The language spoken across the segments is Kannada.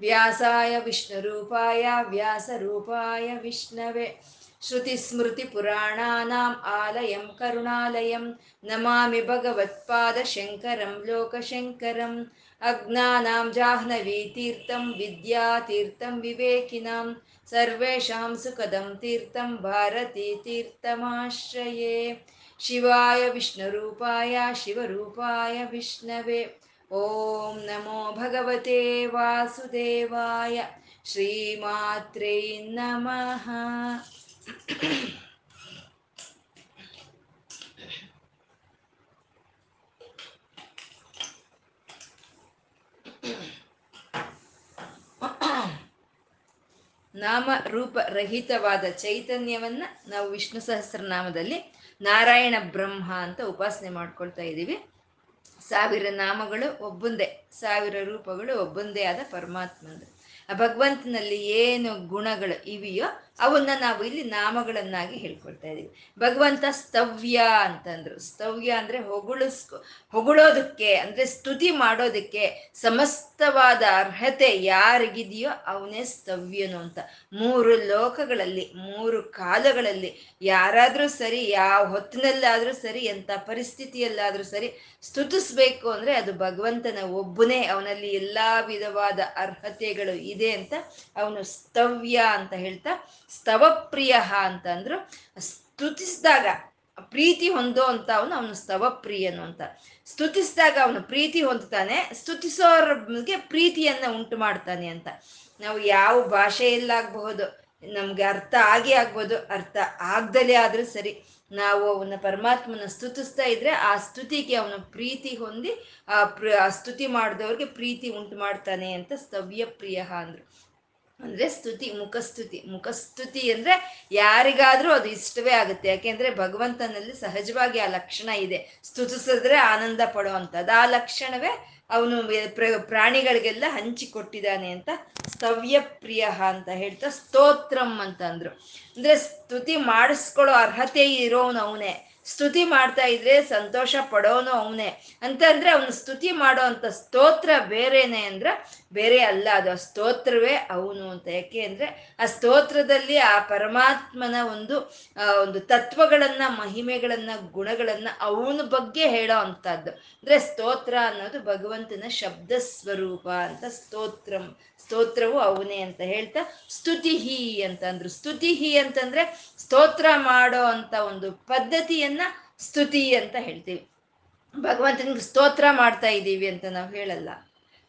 व्यासाय विष्णुरूपाय व्यासरूपाय विष्णवे श्रुतिस्मृतिपुराणानाम् आलयं करुणालयं नमामि भगवत्पादशङ्करं लोकशङ्करम् अज्ञानां जाह्नवीतीर्थं विद्यातीर्थं विवेकिनां सर्वेषां सुखदं तीर्थं भारतीतीर्थमाश्रये शिवाय विष्णुरूपाय शिवरूपाय विष्णवे ಓಂ ನಮೋ ಭಗವತೆ ವಾಸುದೇವಾಯ. ಶ್ರೀಮಾತ್ರೇ ನಮಃ. ನಾಮ ರೂಪ ರಹಿತವಾದ ಚೈತನ್ಯವನ್ನ ನಾವು ವಿಷ್ಣು ಸಹಸ್ರನಾಮದಲ್ಲಿ ನಾರಾಯಣ ಬ್ರಹ್ಮ ಅಂತ ಉಪಾಸನೆ ಮಾಡ್ಕೊಳ್ತಾ ಇದ್ದೀವಿ. ಸಾವಿರ ನಾಮಗಳು ಒಬ್ಬಂದೇ ಸಾವಿರ ರೂಪಗಳು ಒಬ್ಬಂದೇ ಆದ ಪರಮಾತ್ಮಂದು. ಆ ಭಗವಂತನಲ್ಲಿ ಏನು ಗುಣಗಳು ಇವೆಯೋ ಅವನ್ನ ನಾವು ಇಲ್ಲಿ ನಾಮಗಳನ್ನಾಗಿ ಹೇಳ್ಕೊಳ್ತಾ ಇದೀವಿ. ಭಗವಂತ ಸ್ತವ್ಯ ಅಂತಂದ್ರು. ಸ್ತವ್ಯ ಅಂದ್ರೆ ಹೊಗಳಿಸ್ಕೊ, ಹೊಗಳೋದಕ್ಕೆ ಅಂದ್ರೆ ಸ್ತುತಿ ಮಾಡೋದಕ್ಕೆ ಸಮಸ್ತವಾದ ಅರ್ಹತೆ ಯಾರಿಗಿದೆಯೋ ಅವನೇ ಸ್ತವ್ಯನು ಅಂತ. ಮೂರು ಲೋಕಗಳಲ್ಲಿ, ಮೂರು ಕಾಲಗಳಲ್ಲಿ ಯಾರಾದ್ರೂ ಸರಿ, ಯಾವ ಹೊತ್ತಿನಲ್ಲಾದ್ರೂ ಸರಿ, ಎಂಥ ಪರಿಸ್ಥಿತಿಯಲ್ಲಾದ್ರೂ ಸರಿ ಸ್ತುತಿಸ್ಬೇಕು ಅಂದ್ರೆ ಅದು ಭಗವಂತನ ಒಬ್ಬನೇ ಅವನಲ್ಲಿ ಎಲ್ಲಾ ವಿಧವಾದ ಅರ್ಹತೆಗಳು ಇದೆ ಅಂತ ಅವನು ಸ್ತವ್ಯ ಅಂತ ಹೇಳ್ತಾ ಸ್ತವಪ್ರಿಯ ಅಂತಂದ್ರು ಸ್ತುತಿಸಿದಾಗ ಪ್ರೀತಿ ಹೊಂದೋ ಅಂತ ಅವನು ಅವನು ಸ್ತವಪ್ರಿಯನು ಅಂತ. ಸ್ತುತಿಸಿದಾಗ ಅವನು ಪ್ರೀತಿ ಹೊಂದ್ತಾನೆ, ಸ್ತುತಿಸೋರ್ಗೆ ಪ್ರೀತಿಯನ್ನ ಉಂಟು ಮಾಡ್ತಾನೆ ಅಂತ. ನಾವು ಯಾವ ಭಾಷೆಯಲ್ಲಾಗಬಹುದು ನಮ್ಗೆ ಅರ್ಥ ಆಗಿ ಆಗ್ಬೋದು, ಅರ್ಥ ಆಗ್ದಲೇ ಆದ್ರೂ ಸರಿ. ನಾವು ಅವನ ಪರಮಾತ್ಮನ ಸ್ತುತಿಸ್ತಾ ಇದ್ರೆ ಆ ಸ್ತುತಿಗೆ ಅವನು ಪ್ರೀತಿ ಹೊಂದಿ ಆ ಪ್ರ ಸ್ತುತಿ ಮಾಡಿದವ್ರಿಗೆ ಪ್ರೀತಿ ಉಂಟು ಮಾಡ್ತಾನೆ ಅಂತ ಸ್ತವ್ಯ ಪ್ರಿಯ ಅಂದ್ರು. ಅಂದ್ರೆ ಸ್ತುತಿ, ಮುಖಸ್ತುತಿ. ಮುಖಸ್ತುತಿ ಅಂದ್ರೆ ಯಾರಿಗಾದ್ರೂ ಅದು ಇಷ್ಟವೇ ಆಗುತ್ತೆ. ಯಾಕೆಂದ್ರೆ ಭಗವಂತನಲ್ಲಿ ಸಹಜವಾಗಿ ಆ ಲಕ್ಷಣ ಇದೆ. ಸ್ತುತಿಸಿದ್ರೆ ಆನಂದ ಪಡುವಂಥದ್ದು. ಆ ಲಕ್ಷಣವೇ ಅವನು ಪ್ರ, ಪ್ರಾಣಿಗಳಿಗೆಲ್ಲ ಹಂಚಿಕೊಟ್ಟಿದ್ದಾನೆ ಅಂತ ಸ್ತವ್ಯ ಪ್ರಿಯ ಅಂತ ಹೇಳ್ತಾ ಸ್ತೋತ್ರಂ ಅಂತಂದ್ರು. ಅಂದ್ರೆ ಸ್ತುತಿ ಮಾಡಿಸ್ಕೊಳ್ಳೋ ಅರ್ಹತೆ ಇರೋನು ಅವನೇ. ಸ್ತುತಿ ಮಾಡ್ತಾ ಇದ್ರೆ ಸಂತೋಷ ಪಡೋನು ಅವನೇ. ಅಂತಂದ್ರೆ ಅವನು ಸ್ತುತಿ ಮಾಡೋ ಅಂತ ಸ್ತೋತ್ರ ಬೇರೆನೆ ಅಂದ್ರೆ ಬೇರೆ ಅಲ್ಲ, ಅದು ಆ ಸ್ತೋತ್ರವೇ ಅವನು ಅಂತ. ಯಾಕೆ ಅಂದ್ರೆ ಆ ಸ್ತೋತ್ರದಲ್ಲಿ ಆ ಪರಮಾತ್ಮನ ಒಂದು ಒಂದು ತತ್ವಗಳನ್ನ, ಮಹಿಮೆಗಳನ್ನ, ಗುಣಗಳನ್ನ ಅವನ ಬಗ್ಗೆ ಹೇಳೋ ಅಂತದ್ದು ಅಂದ್ರೆ ಸ್ತೋತ್ರ ಅನ್ನೋದು ಭಗವಂತನ ಶಬ್ದ ಸ್ವರೂಪ ಅಂತ ಸ್ತೋತ್ರಂ, ಸ್ತೋತ್ರವು ಅವನೇ ಅಂತ ಹೇಳ್ತಾ ಸ್ತುತಿಹಿ ಅಂತಂದ್ರು ಸ್ತುತಿಹಿ ಅಂತಂದ್ರೆ ಸ್ತೋತ್ರ ಮಾಡೋ ಅಂತ ಒಂದು ಪದ್ಧತಿಯನ್ನ ಸ್ತುತಿ ಅಂತ ಹೇಳ್ತೀವಿ. ಭಗವಂತನಿಗೆ ಸ್ತೋತ್ರ ಮಾಡ್ತಾ ಇದ್ದೀವಿ ಅಂತ ನಾವು ಹೇಳಲ್ಲ.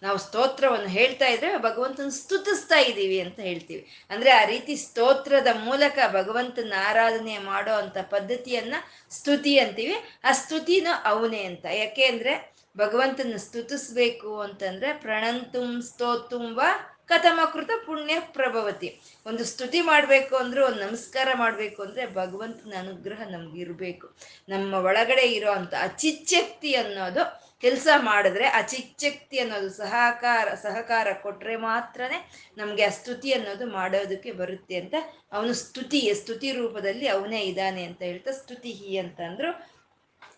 ನಾವು ಸ್ತೋತ್ರವನ್ನು ಹೇಳ್ತಾ ಇದ್ರೆ ಭಗವಂತನ ಸ್ತುತಿಸ್ತಾ ಇದ್ದೀವಿ ಅಂತ ಹೇಳ್ತೀವಿ. ಅಂದ್ರೆ ಆ ರೀತಿ ಸ್ತೋತ್ರದ ಮೂಲಕ ಭಗವಂತನ ಆರಾಧನೆ ಮಾಡೋ ಅಂತ ಪದ್ಧತಿಯನ್ನ ಸ್ತುತಿ ಅಂತೀವಿ. ಆ ಸ್ತುತಿನ ಅವನೇ ಅಂತ. ಯಾಕೆ ಅಂದ್ರೆ ಭಗವಂತನ ಸ್ತುತಿಸ್ಬೇಕು ಅಂತಂದ್ರೆ ಪ್ರಣಂತುಂ ಸ್ತೋತುಂ ವಾ ಕಥಮಕೃತ ಪುಣ್ಯ ಪ್ರಭವತಿ. ಒಂದು ಸ್ತುತಿ ಮಾಡಬೇಕು ಅಂದ್ರೆ, ಒಂದು ನಮಸ್ಕಾರ ಮಾಡಬೇಕು ಅಂದ್ರೆ ಭಗವಂತನ ಅನುಗ್ರಹ ನಮ್ಗೆ ಇರಬೇಕು. ನಮ್ಮ ಒಳಗಡೆ ಇರೋ ಅಂತ ಅಚಿಚ್ಚಕ್ತಿ ಅನ್ನೋದು ಕೆಲಸ ಮಾಡಿದ್ರೆ ಅಚಿಚ್ಛಕ್ತಿ ಅನ್ನೋದು ಸಹಕಾರ ಸಹಕಾರ ಕೊಟ್ರೆ ಮಾತ್ರನೇ ನಮ್ಗೆ ಆ ಸ್ತುತಿ ಅನ್ನೋದು ಮಾಡೋದಕ್ಕೆ ಬರುತ್ತೆ ಅಂತ ಅವನು ಸ್ತುತಿ ಸ್ತುತಿ ರೂಪದಲ್ಲಿ ಅವನೇ ಇದ್ದಾನೆ ಅಂತ ಹೇಳ್ತಾ ಸ್ತುತಿಹಿ ಅಂತ ಅಂದ್ರು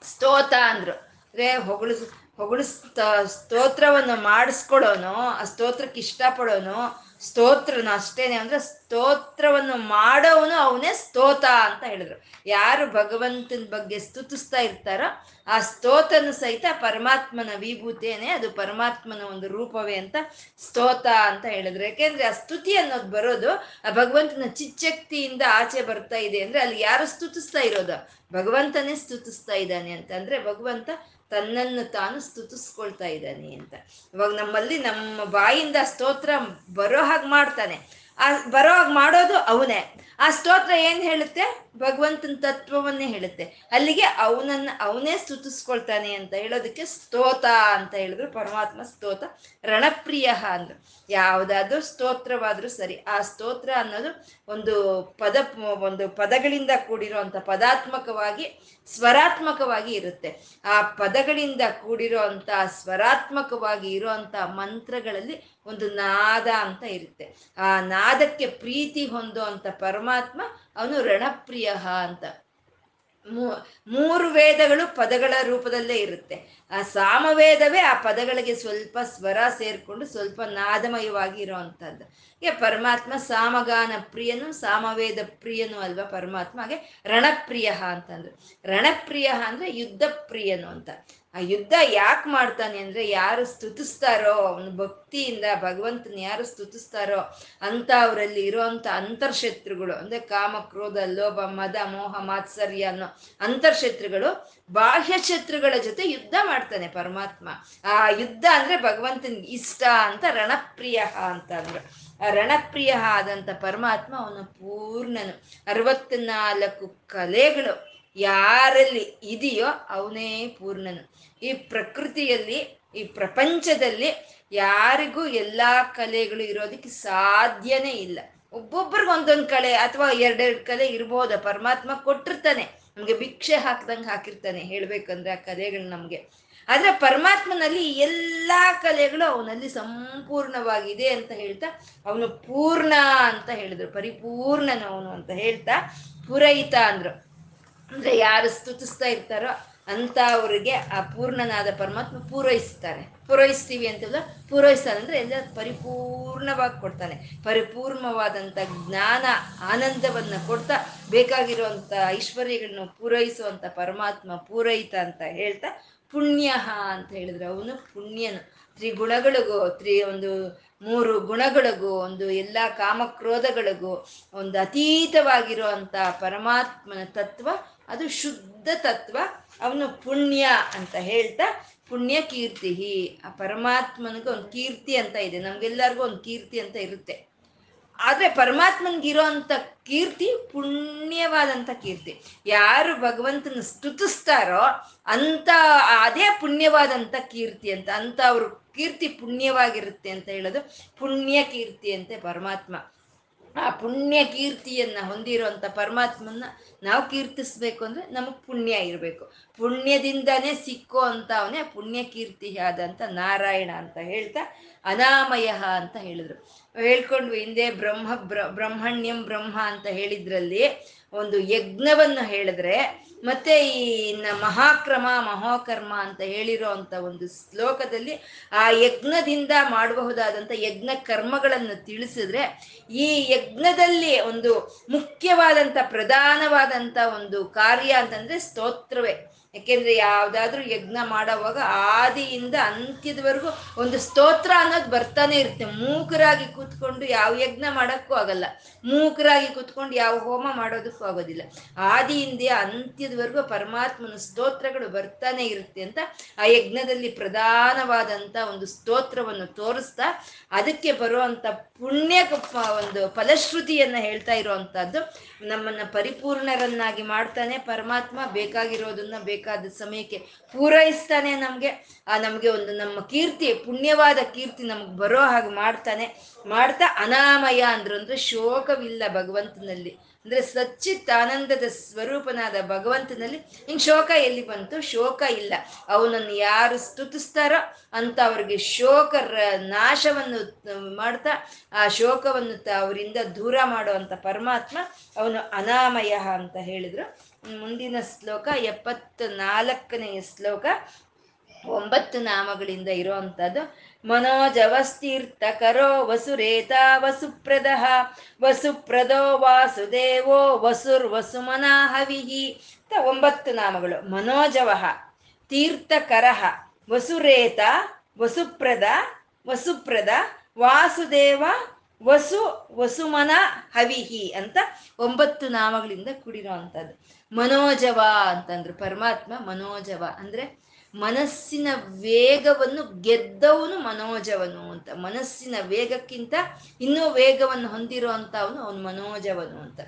ಸ್ತೋತ ಅಂದ್ರು. ಹೊಗಳು ಹೊಗಳು ಸ್ತೋತ್ರವನ್ನು ಮಾಡಿಸ್ಕೊಳ್ಳೋನು, ಆ ಸ್ತೋತ್ರಕ್ಕೆ ಇಷ್ಟಪಡೋನು, ಸ್ತೋತ್ರನ ಅಷ್ಟೇನೆ ಅಂದ್ರೆ ಸ್ತೋತ್ರವನ್ನು ಮಾಡೋವನು ಅವನೇ ಸ್ತೋತ ಅಂತ ಹೇಳಿದ್ರು. ಯಾರು ಭಗವಂತನ ಬಗ್ಗೆ ಸ್ತುತಿಸ್ತಾ ಇರ್ತಾರೋ ಆ ಸ್ತೋತನು ಸಹಿತ ಪರಮಾತ್ಮನ ವಿಭೂತೇನೆ ಅದು ಪರಮಾತ್ಮನ ಒಂದು ರೂಪವೇ ಅಂತ ಸ್ತೋತ ಅಂತ ಹೇಳಿದ್ರು. ಯಾಕೆಂದ್ರೆ ಆ ಸ್ತುತಿ ಅನ್ನೋದು ಬರೋದು ಆ ಭಗವಂತನ ಚಿಚ್ಚಕ್ತಿಯಿಂದ ಆಚೆ ಬರ್ತಾ ಇದೆ ಅಂದ್ರೆ ಅಲ್ಲಿ ಯಾರು ಸ್ತುತಿಸ್ತಾ ಇರೋದು? ಭಗವಂತನೇ ಸ್ತುತಿಸ್ತಾ ಇದ್ದಾನೆ ಅಂತ ಅಂದ್ರೆ ಭಗವಂತ ತನ್ನನ್ನು ತಾನು ಸ್ತುತಿಸ್ಕೊಳ್ತಾ ಇದ್ದಾನೆ ಅಂತ. ಇವಾಗ ನಮ್ಮಲ್ಲಿ ನಮ್ಮ ಬಾಯಿಂದ ಸ್ತೋತ್ರ ಬರೋ ಹಾಗೆ ಮಾಡ್ತಾನೆ. ಆ ಹಾಗೆ ಮಾಡೋದು ಅವನೇ. ಆ ಸ್ತೋತ್ರ ಏನ್ ಹೇಳುತ್ತೆ? ಭಗವಂತನ ತತ್ವವನ್ನೇ ಹೇಳುತ್ತೆ. ಅಲ್ಲಿಗೆ ಅವನನ್ನ, ಅವನೇ ಸ್ತುತಿಸ್ಕೊಳ್ತಾನೆ ಅಂತ ಹೇಳೋದಕ್ಕೆ ಸ್ತೋತ ಅಂತ ಹೇಳಿದ್ರು. ಪರಮಾತ್ಮ ಸ್ತೋತ. ರಣಪ್ರಿಯ ಅಂದ್ರು. ಯಾವುದಾದ್ರೂ ಸ್ತೋತ್ರವಾದ್ರೂ ಸರಿ. ಆ ಸ್ತೋತ್ರ ಅನ್ನೋದು ಒಂದು ಪದ, ಒಂದು ಪದಗಳಿಂದ ಕೂಡಿರುವಂತ, ಪದಾತ್ಮಕವಾಗಿ, ಸ್ವರಾತ್ಮಕವಾಗಿ ಇರುತ್ತೆ. ಆ ಪದಗಳಿಂದ ಕೂಡಿರೋ ಸ್ವರಾತ್ಮಕವಾಗಿ ಇರುವಂತ ಮಂತ್ರಗಳಲ್ಲಿ ಒಂದು ನಾದ ಅಂತ ಇರುತ್ತೆ. ಆ ನಾದಕ್ಕೆ ಪ್ರೀತಿ ಹೊಂದುವಂತ ಅಂತ ಪರಮಾತ್ಮ ಅವನು ರಣಪ್ರಿಯ ಅಂತ. ಮೂರು ವೇದಗಳು ಪದಗಳ ರೂಪದಲ್ಲೇ ಇರುತ್ತೆ. ಆ ಸಾಮವೇದವೇ ಆ ಪದಗಳಿಗೆ ಸ್ವಲ್ಪ ಸ್ವರ ಸೇರ್ಕೊಂಡು ಸ್ವಲ್ಪ ನಾದಮಯವಾಗಿ ಇರೋವಂಥದ್ದು ಹೀಗೆ ಪರಮಾತ್ಮ ಸಾಮಗಾನ ಪ್ರಿಯನು, ಸಾಮವೇದ ಪ್ರಿಯನು ಅಲ್ವಾ ಪರಮಾತ್ಮ ಹಾಗೆ ರಣಪ್ರಿಯ ಅಂತಂದ್ರು ರಣಪ್ರಿಯ ಅಂದ್ರೆ ಯುದ್ಧ ಪ್ರಿಯನು ಅಂತ. ಆ ಯುದ್ಧ ಯಾಕೆ ಮಾಡ್ತಾನೆ ಅಂದ್ರೆ ಯಾರು ಸ್ತುತಿಸ್ತಾರೋ ಅವನು ಭಕ್ತಿಯಿಂದ, ಭಗವಂತನ ಯಾರು ಸ್ತುತಿಸ್ತಾರೋ ಅಂತ ಅವರಲ್ಲಿ ಇರುವಂತ ಅಂತರ್ಶತ್ರುಗಳು, ಅಂದ್ರೆ ಕಾಮ, ಕ್ರೋಧ, ಲೋಭ, ಮದ, ಮೋಹ, ಮಾತ್ಸರ್ಯ ಅನ್ನೋ ಅಂತರ್ಶತ್ರುಗಳು ಬಾಹ್ಯ ಶತ್ರುಗಳ ಜೊತೆ ಯುದ್ಧ ಮಾಡ್ತಾನೆ ಪರಮಾತ್ಮ. ಆ ಯುದ್ಧ ಅಂದ್ರೆ ಭಗವಂತನ ಇಷ್ಟ ಅಂತ, ರಣಪ್ರಿಯ ಅಂತ ಅಂದ್ರು. ಆ ರಣಪ್ರಿಯ ಆದಂತ ಪರಮಾತ್ಮ ಅವನು ಪೂರ್ಣನು. ಅರವತ್ನಾಲ್ಕು ಕಲೆಗಳು ಯಾರಲ್ಲಿ ಇದೆಯೋ ಅವನೇ ಪೂರ್ಣನು. ಈ ಪ್ರಕೃತಿಯಲ್ಲಿ, ಈ ಪ್ರಪಂಚದಲ್ಲಿ ಯಾರಿಗೂ ಎಲ್ಲಾ ಕಲೆಗಳು ಇರೋದಕ್ಕೆ ಸಾಧ್ಯನೇ ಇಲ್ಲ. ಒಬ್ಬೊಬ್ರಿಗೆ ಒಂದೊಂದು ಕಲೆ ಅಥವಾ ಎರಡೆರಡು ಕಲೆ ಇರ್ಬೋದ, ಪರಮಾತ್ಮ ಕೊಟ್ಟಿರ್ತಾನೆ. ನಮ್ಗೆ ಭಿಕ್ಷೆ ಹಾಕ್ದಂಗೆ ಹಾಕಿರ್ತಾನೆ ಹೇಳ್ಬೇಕಂದ್ರೆ ಆ ಕಲೆಗಳು ನಮ್ಗೆ. ಆದ್ರೆ ಪರಮಾತ್ಮನಲ್ಲಿ ಎಲ್ಲಾ ಕಲೆಗಳು ಅವನಲ್ಲಿ ಸಂಪೂರ್ಣವಾಗಿದೆ ಅಂತ ಹೇಳ್ತಾ, ಅವನು ಪೂರ್ಣ ಅಂತ ಹೇಳಿದ್ರು. ಪರಿಪೂರ್ಣನವನು ಅಂತ ಹೇಳ್ತಾ ಪುರಹಿತ ಅಂದ್ರು. ಅಂದ್ರೆ ಯಾರು ಸ್ತುತಿಸ್ತಾ ಇರ್ತಾರೋ ಅಂತ ಅವರಿಗೆ ಆ ಪೂರ್ಣನಾದ ಪರಮಾತ್ಮ ಪೂರೈಸ್ತಾರೆ. ಪೂರೈಸ್ತೀವಿ ಅಂತಂದ್ರೆ ಪೂರೈಸ್ತಾನೆ ಅಂದ್ರೆ ಎಲ್ಲ ಪರಿಪೂರ್ಣವಾಗಿ ಕೊಡ್ತಾನೆ. ಪರಿಪೂರ್ಣವಾದಂಥ ಜ್ಞಾನ, ಆನಂದವನ್ನ ಕೊಡ್ತಾ ಬೇಕಾಗಿರುವಂತ ಐಶ್ವರ್ಯಗಳನ್ನು ಪೂರೈಸುವಂತ ಪರಮಾತ್ಮ ಪೂರೈತ ಅಂತ ಹೇಳ್ತಾ ಪುಣ್ಯ ಅಂತ ಹೇಳಿದ್ರೆ ಅವನು ಪುಣ್ಯನು. ತ್ರಿಗುಣಗಳಿಗೂ, ತ್ರಿ ಒಂದು ಮೂರು ಗುಣಗಳಿಗೂ, ಒಂದು ಎಲ್ಲ ಕಾಮಕ್ರೋಧಗಳಿಗೂ ಒಂದು ಅತೀತವಾಗಿರುವಂತ ಪರಮಾತ್ಮನ ತತ್ವ ಅದು ಶುದ್ಧ ತತ್ವ, ಅವನು ಪುಣ್ಯ ಅಂತ ಹೇಳ್ತಾ, ಪುಣ್ಯ ಕೀರ್ತಿ. ಆ ಪರಮಾತ್ಮನಿಗೆ ಒಂದು ಕೀರ್ತಿ ಅಂತ ಇದೆ. ನಮ್ಗೆಲ್ಲರಿಗೂ ಒಂದು ಕೀರ್ತಿ ಅಂತ ಇರುತ್ತೆ. ಆದರೆ ಪರಮಾತ್ಮನಿಗಿರೋ ಅಂಥ ಕೀರ್ತಿ ಪುಣ್ಯವಾದಂಥ ಕೀರ್ತಿ. ಯಾರು ಭಗವಂತನ ಸ್ತುತಿಸ್ತಾರೋ ಅಂತ ಅದೇ ಪುಣ್ಯವಾದಂಥ ಕೀರ್ತಿ ಅಂತ ಅಂತ ಅವ್ರ ಕೀರ್ತಿ ಪುಣ್ಯವಾಗಿರುತ್ತೆ ಅಂತ ಹೇಳೋದು ಪುಣ್ಯ ಕೀರ್ತಿ ಅಂತೆ ಪರಮಾತ್ಮ. ಆ ಪುಣ್ಯ ಕೀರ್ತಿಯನ್ನ ಹೊಂದಿರುವಂತ ಪರಮಾತ್ಮನ್ನ ನಾವು ಕೀರ್ತಿಸ್ಬೇಕು ಅಂದ್ರೆ ನಮಗ್ ಪುಣ್ಯ ಇರಬೇಕು. ಪುಣ್ಯದಿಂದನೇ ಸಿಕ್ಕೋ ಅಂತ ಅವನೇ ಪುಣ್ಯ ಕೀರ್ತಿ ಆದಂತ ನಾರಾಯಣ ಅಂತ ಹೇಳ್ತಾ ಅನಾಮಯ ಅಂತ ಹೇಳಿದ್ರು. ಹೇಳ್ಕೊಂಡ್ವಿ ಹಿಂದೆ ಬ್ರಹ್ಮ ಬ್ರಹ್ಮಣ್ಯಂ ಬ್ರಹ್ಮ ಅಂತ ಹೇಳಿದ್ರಲ್ಲಿ ಒಂದು ಯಜ್ಞವನ್ನು ಹೇಳಿದ್ರೆ ಮತ್ತೆ ಈ ಮಹಾಕ್ರಮ, ಮಹೋಕರ್ಮ ಅಂತ ಹೇಳಿರೋ ಅಂತ ಒಂದು ಶ್ಲೋಕದಲ್ಲಿ ಆ ಯಜ್ಞದಿಂದ ಮಾಡಬಹುದಾದಂಥ ಯಜ್ಞ ಕರ್ಮಗಳನ್ನು ತಿಳಿಸಿದ್ರೆ ಈ ಯಜ್ಞದಲ್ಲಿ ಒಂದು ಮುಖ್ಯವಾದಂಥ ಪ್ರಧಾನವಾದಂಥ ಒಂದು ಕಾರ್ಯ ಅಂತಂದ್ರೆ ಸ್ತೋತ್ರವೇ. ಯಾಕೆಂದ್ರೆ ಯಾವ್ದಾದ್ರು ಯಜ್ಞ ಮಾಡೋವಾಗ ಆದಿಯಿಂದ ಅಂತ್ಯದವರೆಗೂ ಒಂದು ಸ್ತೋತ್ರ ಅನ್ನೋದು ಬರ್ತಾನೆ ಇರುತ್ತೆ. ಮೂಕರಾಗಿ ಕೂತ್ಕೊಂಡು ಯಾವ ಯಜ್ಞ ಮಾಡೋಕ್ಕೂ ಆಗಲ್ಲ. ಮೂಕರಾಗಿ ಕೂತ್ಕೊಂಡು ಯಾವ ಹೋಮ ಮಾಡೋದಕ್ಕೂ ಆಗೋದಿಲ್ಲ. ಆದಿಯಿಂದ ಅಂತ್ಯದವರೆಗೂ ಪರಮಾತ್ಮನ ಸ್ತೋತ್ರಗಳು ಬರ್ತಾನೆ ಇರುತ್ತೆ ಅಂತ ಆ ಯಜ್ಞದಲ್ಲಿ ಪ್ರಧಾನವಾದಂತ ಒಂದು ಸ್ತೋತ್ರವನ್ನು ತೋರಿಸ್ತಾ ಅದಕ್ಕೆ ಬರುವಂತ ಪುಣ್ಯ ಒಂದು ಫಲಶ್ರುತಿಯನ್ನ ಹೇಳ್ತಾ ಇರುವಂತಹದ್ದು ನಮ್ಮನ್ನ ಪರಿಪೂರ್ಣರನ್ನಾಗಿ ಮಾಡ್ತಾನೆ ಪರಮಾತ್ಮ ಬೇಕಾಗಿರೋದನ್ನ ಬೇಕಾದ ಸಮಯಕ್ಕೆ ಪೂರೈಸ್ತಾನೆ ನಮ್ಗೆ. ಆ ನಮ್ಗೆ ಒಂದು ನಮ್ಮ ಕೀರ್ತಿ, ಪುಣ್ಯವಾದ ಕೀರ್ತಿ ನಮಗೆ ಬರೋ ಹಾಗೆ ಮಾಡ್ತಾನೆ. ಮಾಡ್ತಾ ಅನಾಮಯ ಅಂದ್ರು ಅಂದ್ರೆ ಶೋಕವಿಲ್ಲ ಭಗವಂತನಲ್ಲಿ. ಅಂದ್ರೆ ಸಚ್ಚಿತ್ ಆನಂದದ ಸ್ವರೂಪನಾದ ಭಗವಂತನಲ್ಲಿ ಇನ್ ಶೋಕ ಎಲ್ಲಿ ಬಂತು? ಶೋಕ ಇಲ್ಲ. ಅವನನ್ನು ಯಾರು ಸ್ತುತಿಸ್ತಾರೋ ಅಂತ ಅವ್ರಿಗೆ ಶೋಕ ನಾಶವನ್ನು ಮಾಡ್ತಾ ಆ ಶೋಕವನ್ನು ಅವರಿಂದ ದೂರ ಮಾಡುವಂತ ಪರಮಾತ್ಮ ಅವನು ಅನಾಮಯ ಅಂತ ಹೇಳಿದ್ರು. ಮುಂದಿನ ಶ್ಲೋಕ ಎಪ್ಪತ್ತು ನಾಲ್ಕನೆಯ ಶ್ಲೋಕ. ಒಂಬತ್ತು ನಾಮಗಳಿಂದ ಇರುವಂತದ್ದು ಕರೋ ವಸುರೇತ ವಸುಪ್ರದ. ವಸುಪ್ರದೋ ವಾಸುದೇವೋ ವಸುರ್ ವಸುಮನಾ ಹವಿಹಿ. ಒಂಬತ್ತು ನಾಮಗಳು. ಮನೋಜವಃ ತೀರ್ಥಕರಃ, ವಸುರೇತ, ವಸುಪ್ರದ ವಸುಪ್ರದ, ವಾಸುದೇವ ವಸು, ವಸುಮನ ಹವಿಹಿ ಅಂತ ಒಂಬತ್ತು ನಾಮಗಳಿಂದ ಕೂಡಿರೋ ಮನೋಜವ ಅಂತಂದ್ರು, ಪರಮಾತ್ಮ ಮನೋಜವ ಅಂದ್ರೆ ಮನಸ್ಸಿನ ವೇಗವನ್ನು ಗೆದ್ದವನು ಮನೋಜವನು ಅಂತ. ಮನಸ್ಸಿನ ವೇಗಕ್ಕಿಂತ ಇನ್ನೂ ವೇಗವನ್ನು ಹೊಂದಿರೋ ಅವನು ಅವನು ಮನೋಜವನು ಅಂತ.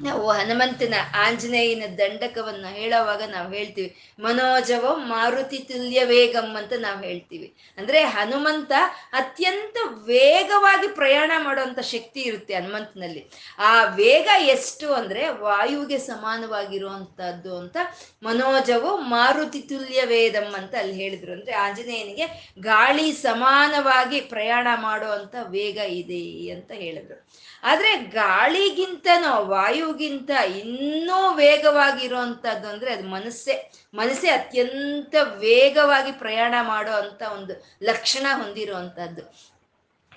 ನಾವು ಹನುಮಂತನ ಆಂಜನೇಯನ ದಂಡಕವನ್ನ ಹೇಳೋವಾಗ ನಾವು ಹೇಳ್ತೀವಿ, ಮನೋಜವ ಮಾರುತಿ ತುಲ್ಯ ವೇಗಂ ಅಂತ ನಾವು ಹೇಳ್ತೀವಿ. ಅಂದ್ರೆ ಹನುಮಂತ ಅತ್ಯಂತ ವೇಗವಾಗಿ ಪ್ರಯಾಣ ಮಾಡುವಂತ ಶಕ್ತಿ ಇರುತ್ತೆ ಹನುಮಂತನಲ್ಲಿ. ಆ ವೇಗ ಎಷ್ಟು ಅಂದ್ರೆ ವಾಯುವಿಗೆ ಸಮಾನವಾಗಿರುವಂತಹದ್ದು ಅಂತ ಮನೋಜವ ಮಾರುತಿ ತುಲ್ಯ ವೇದಂ ಅಂತ ಅಲ್ಲಿ ಹೇಳಿದ್ರು. ಅಂದ್ರೆ ಆಂಜನೇಯನಿಗೆ ಗಾಳಿ ಸಮಾನವಾಗಿ ಪ್ರಯಾಣ ಮಾಡುವಂತ ವೇಗ ಇದೆ ಅಂತ ಹೇಳಿದ್ರು. ಆದ್ರೆ ಗಾಳಿಗಿಂತನೋ, ವಾಯುಗಿಂತ ಇನ್ನೂ ವೇಗವಾಗಿರುವಂತದ್ದು ಅಂದ್ರೆ ಅದು ಮನಸ್ಸೇ. ಮನಸ್ಸೇ ಅತ್ಯಂತ ವೇಗವಾಗಿ ಪ್ರಯಾಣ ಮಾಡೋ ಅಂತ ಒಂದು ಲಕ್ಷಣ ಹೊಂದಿರುವಂತಹದ್ದು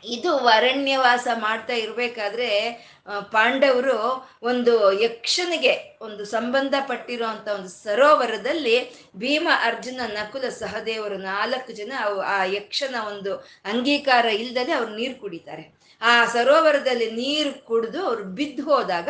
ಇದು ಅರಣ್ಯವಾಸ ಮಾಡ್ತಾ ಇರ್ಬೇಕಾದ್ರೆ ಪಾಂಡವರು ಒಂದು ಯಕ್ಷನಿಗೆ ಒಂದು ಸಂಬಂಧಪಟ್ಟಿರುವಂತ ಒಂದು ಸರೋವರದಲ್ಲಿ ಭೀಮ, ಅರ್ಜುನ, ನಕುಲ, ಸಹದೇವರು ನಾಲ್ಕು ಜನ ಆ ಯಕ್ಷನ ಒಂದು ಅಂಗೀಕಾರ ಇಲ್ದಲೆ ಅವ್ರು ನೀರು ಕುಡಿತಾರೆ. ಆ ಸರೋವರದಲ್ಲಿ ನೀರು ಕುಡಿದು ಅವ್ರು ಬಿದ್ದು ಹೋದಾಗ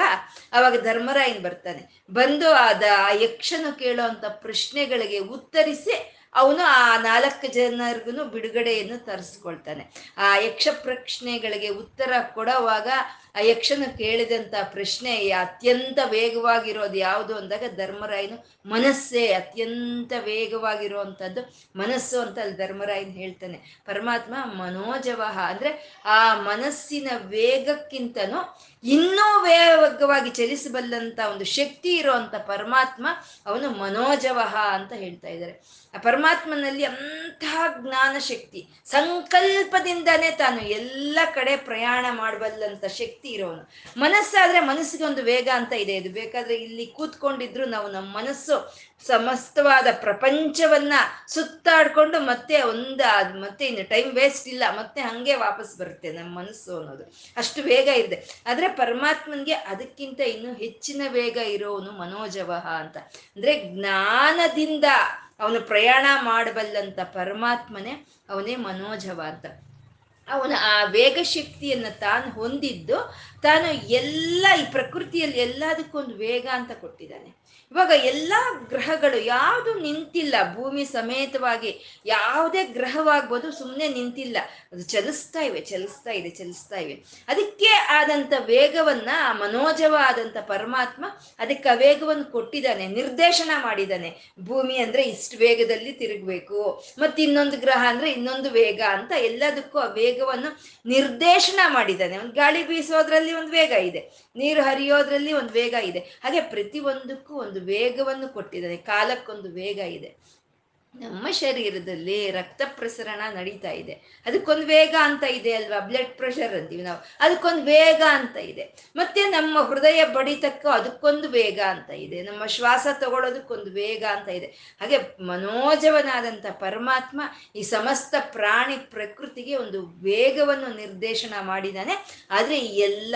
ಅವಾಗ ಧರ್ಮರಾಯನ್ ಬರ್ತಾನೆ. ಬಂದು ಆದ ಆ ಯಕ್ಷನು ಕೇಳುವಂತ ಪ್ರಶ್ನೆಗಳಿಗೆ ಉತ್ತರಿಸಿ ಅವನು ಆ ನಾಲ್ಕು ಜನರಿಗೂ ಬಿಡುಗಡೆಯನ್ನು ತರಿಸ್ಕೊಳ್ತಾನೆ. ಆ ಯಕ್ಷ ಪ್ರಶ್ನೆಗಳಿಗೆ ಉತ್ತರ ಕೊಡುವಾಗ ಆ ಯಕ್ಷನ ಕೇಳಿದಂತ ಪ್ರಶ್ನೆ ಅತ್ಯಂತ ವೇಗವಾಗಿರೋದು ಯಾವುದು ಅಂದಾಗ ಧರ್ಮರಾಯನು ಮನಸ್ಸೇ ಅತ್ಯಂತ ವೇಗವಾಗಿರುವಂಥದ್ದು ಮನಸ್ಸು ಅಂತ ಅಲ್ಲಿ ಧರ್ಮರಾಯನ್ ಹೇಳ್ತಾನೆ. ಪರಮಾತ್ಮ ಮನೋಜವಹ. ಅಂದ್ರೆ ಆ ಮನಸ್ಸಿನ ವೇಗಕ್ಕಿಂತನೂ ಇನ್ನೂ ವೇಗವಾಗಿ ಚಲಿಸಬಲ್ಲಂತ ಒಂದು ಶಕ್ತಿ ಇರುವಂತ ಪರಮಾತ್ಮ ಅವನು ಮನೋಜವಹ ಅಂತ ಹೇಳ್ತಾ ಇದ್ದಾರೆ. ಆ ಪರಮಾತ್ಮನಲ್ಲಿ ಅಂತಹ ಜ್ಞಾನ ಶಕ್ತಿ ಸಂಕಲ್ಪದಿಂದಾನೇ ತಾನು ಎಲ್ಲ ಕಡೆ ಪ್ರಯಾಣ ಮಾಡಬಲ್ಲಂತ ಶಕ್ತಿ ಇರೋನು ಮನಸ್ಸಾದ್ರೆ ಮನಸ್ಸಿಗೆ ಒಂದು ವೇಗ ಅಂತ ಇದೆ. ಇದು ಬೇಕಾದ್ರೆ ಇಲ್ಲಿ ಕೂತ್ಕೊಂಡಿದ್ರು ನಾವು ನಮ್ಮ ಮನಸ್ಸು ಸಮಸ್ತವಾದ ಪ್ರಪಂಚವನ್ನ ಸುತ್ತಾಡ್ಕೊಂಡು ಮತ್ತೆ ಒಂದ ಮತ್ತೆ ಇನ್ನು ಟೈಮ್ ವೇಸ್ಟ್ ಇಲ್ಲ. ಮತ್ತೆ ಹಂಗೆ ವಾಪಸ್ ಬರುತ್ತೆ ನಮ್ಮ ಮನಸ್ಸು ಅನ್ನೋದು. ಅಷ್ಟು ವೇಗ ಇದೆ. ಆದ್ರೆ ಪರಮಾತ್ಮನ್ಗೆ ಅದಕ್ಕಿಂತ ಇನ್ನು ಹೆಚ್ಚಿನ ವೇಗ ಇರೋನು ಮನೋಜವಹ ಅಂತ. ಅಂದ್ರೆ ಜ್ಞಾನದಿಂದ ಅವನು ಪ್ರಯಾಣ ಮಾಡಬಲ್ಲಂತ ಪರಮಾತ್ಮನೇ ಅವನೇ ಮನೋಜವ ಅಂತ. ಅವನ ಆ ವೇಗ ಶಕ್ತಿಯನ್ನು ತಾನು ಹೊಂದಿದ್ದು ತಾನು ಎಲ್ಲ ಈ ಪ್ರಕೃತಿಯಲ್ಲಿ ಎಲ್ಲದಕ್ಕೂ ಒಂದು ವೇಗ ಅಂತ ಕೊಟ್ಟಿದ್ದಾನೆ. ಇವಾಗ ಎಲ್ಲ ಗ್ರಹಗಳು ಯಾವುದು ನಿಂತಿಲ್ಲ, ಭೂಮಿ ಸಮೇತವಾಗಿ ಯಾವುದೇ ಗ್ರಹವಾಗ್ಬೋದು ಸುಮ್ಮನೆ ನಿಂತಿಲ್ಲ. ಅದು ಚಲಿಸ್ತಾ ಇವೆ, ಚಲಿಸ್ತಾ ಇದೆ, ಚಲಿಸ್ತಾ ಇವೆ. ಅದಕ್ಕೆ ಆದಂಥ ವೇಗವನ್ನ ಮನೋಜವಾದಂಥ ಪರಮಾತ್ಮ ಅದಕ್ಕೆ ಆ ವೇಗವನ್ನು ಕೊಟ್ಟಿದ್ದಾನೆ, ನಿರ್ದೇಶನ ಮಾಡಿದ್ದಾನೆ. ಭೂಮಿ ಅಂದ್ರೆ ಇಷ್ಟು ವೇಗದಲ್ಲಿ ತಿರುಗಬೇಕು, ಮತ್ತೆ ಇನ್ನೊಂದು ಗ್ರಹ ಅಂದ್ರೆ ಇನ್ನೊಂದು ವೇಗ ಅಂತ ಎಲ್ಲದಕ್ಕೂ ಆ ವೇಗವನ್ನು ನಿರ್ದೇಶನ ಮಾಡಿದ್ದಾನೆ. ಒಂದು ಗಾಳಿ ಬೀಸೋದ್ರಲ್ಲಿ ಒಂದು ವೇಗ ಇದೆ. ನೀರು ಹರಿಯೋದ್ರಲ್ಲಿ ಒಂದು ವೇಗ ಇದೆ. ಹಾಗೆ ಪ್ರತಿಯೊಂದಕ್ಕೂ ಒಂದು ವೇಗವನ್ನು ಕೊಟ್ಟಿದ್ದಾನೆ ಕಾಲಕ್ಕೊಂದು ವೇಗ ಇದೆ. ನಮ್ಮ ಶರೀರದಲ್ಲಿ ರಕ್ತ ಪ್ರಸರಣ ನಡೀತಾ ಇದೆ. ಅದಕ್ಕೊಂದು ವೇಗ ಅಂತ ಇದೆ ಅಲ್ವಾ? ಬ್ಲಡ್ ಪ್ರೆಷರ್ ಅಂತೀವಿ ನಾವು. ಅದಕ್ಕೊಂದು ವೇಗ ಅಂತ ಇದೆ. ಮತ್ತೆ ನಮ್ಮ ಹೃದಯ ಬಡಿತಕ್ಕೂ ಅದಕ್ಕೊಂದು ವೇಗ ಅಂತ ಇದೆ. ನಮ್ಮ ಶ್ವಾಸ ತಗೊಳ್ಳೋದಕ್ಕೊಂದು ವೇಗ ಅಂತ ಇದೆ. ಹಾಗೆ ಮನೋಜವನಾದಂಥ ಪರಮಾತ್ಮ ಈ ಸಮಸ್ತ ಪ್ರಾಣಿ ಪ್ರಕೃತಿಗೆ ಒಂದು ವೇಗವನ್ನು ನಿರ್ದೇಶನ ಮಾಡಿದ್ದಾನೆ. ಆದರೆ ಎಲ್ಲ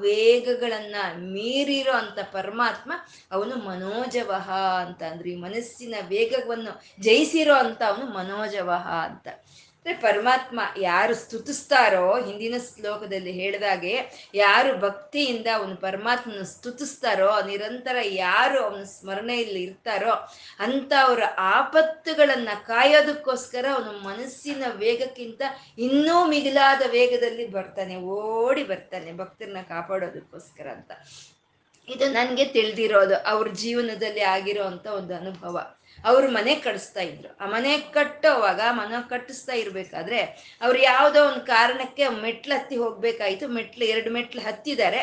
ವೇಗಗಳನ್ನ ಮೀರಿರೋ ಅಂಥ ಪರಮಾತ್ಮ ಅವನು ಮನೋಜವಹ ಅಂತ ಅಂದ್ರೆ ಈ ಮನಸ್ಸಿನ ವೇಗವನ್ನು ಜಯಿಸಿರೋ ಅಂತ ಅವನು ಮನೋಜವಹ ಅಂತ. ಅಂದರೆ ಪರಮಾತ್ಮ ಯಾರು ಸ್ತುತಿಸ್ತಾರೋ, ಹಿಂದಿನ ಶ್ಲೋಕದಲ್ಲಿ ಹೇಳಿದಾಗೆ ಯಾರು ಭಕ್ತಿಯಿಂದ ಅವನು ಪರಮಾತ್ಮನ ಸ್ತುತಿಸ್ತಾರೋ, ನಿರಂತರ ಯಾರು ಅವನ ಸ್ಮರಣೆಯಲ್ಲಿ ಇರ್ತಾರೋ ಅಂತ ಅವರ ಆಪತ್ತುಗಳನ್ನ ಕಾಯೋದಕ್ಕೋಸ್ಕರ ಅವನು ಮನಸ್ಸಿನ ವೇಗಕ್ಕಿಂತ ಇನ್ನೂ ಮಿಗಿಲಾದ ವೇಗದಲ್ಲಿ ಬರ್ತಾನೆ, ಓಡಿ ಬರ್ತಾನೆ ಭಕ್ತರನ್ನ ಕಾಪಾಡೋದಕ್ಕೋಸ್ಕರ ಅಂತ. ಇದು ನನಗೆ ತಿಳಿದಿರೋದು, ಅವ್ರ ಜೀವನದಲ್ಲಿ ಆಗಿರೋ ಒಂದು ಅನುಭವ. ಅವ್ರು ಮನೆ ಕಟ್ಟಿಸ್ತಾ ಇದ್ರು. ಆ ಮನೆ ಕಟ್ಟೋವಾಗ, ಮನೆ ಕಟ್ಟಿಸ್ತಾ ಇರ್ಬೇಕಾದ್ರೆ ಅವ್ರು ಯಾವುದೋ ಒಂದು ಕಾರಣಕ್ಕೆ ಮೆಟ್ಲು ಹತ್ತಿ ಹೋಗ್ಬೇಕಾಯ್ತು. ಮೆಟ್ಲು, ಎರಡು ಮೆಟ್ಲು ಹತ್ತಿದ್ದಾರೆ.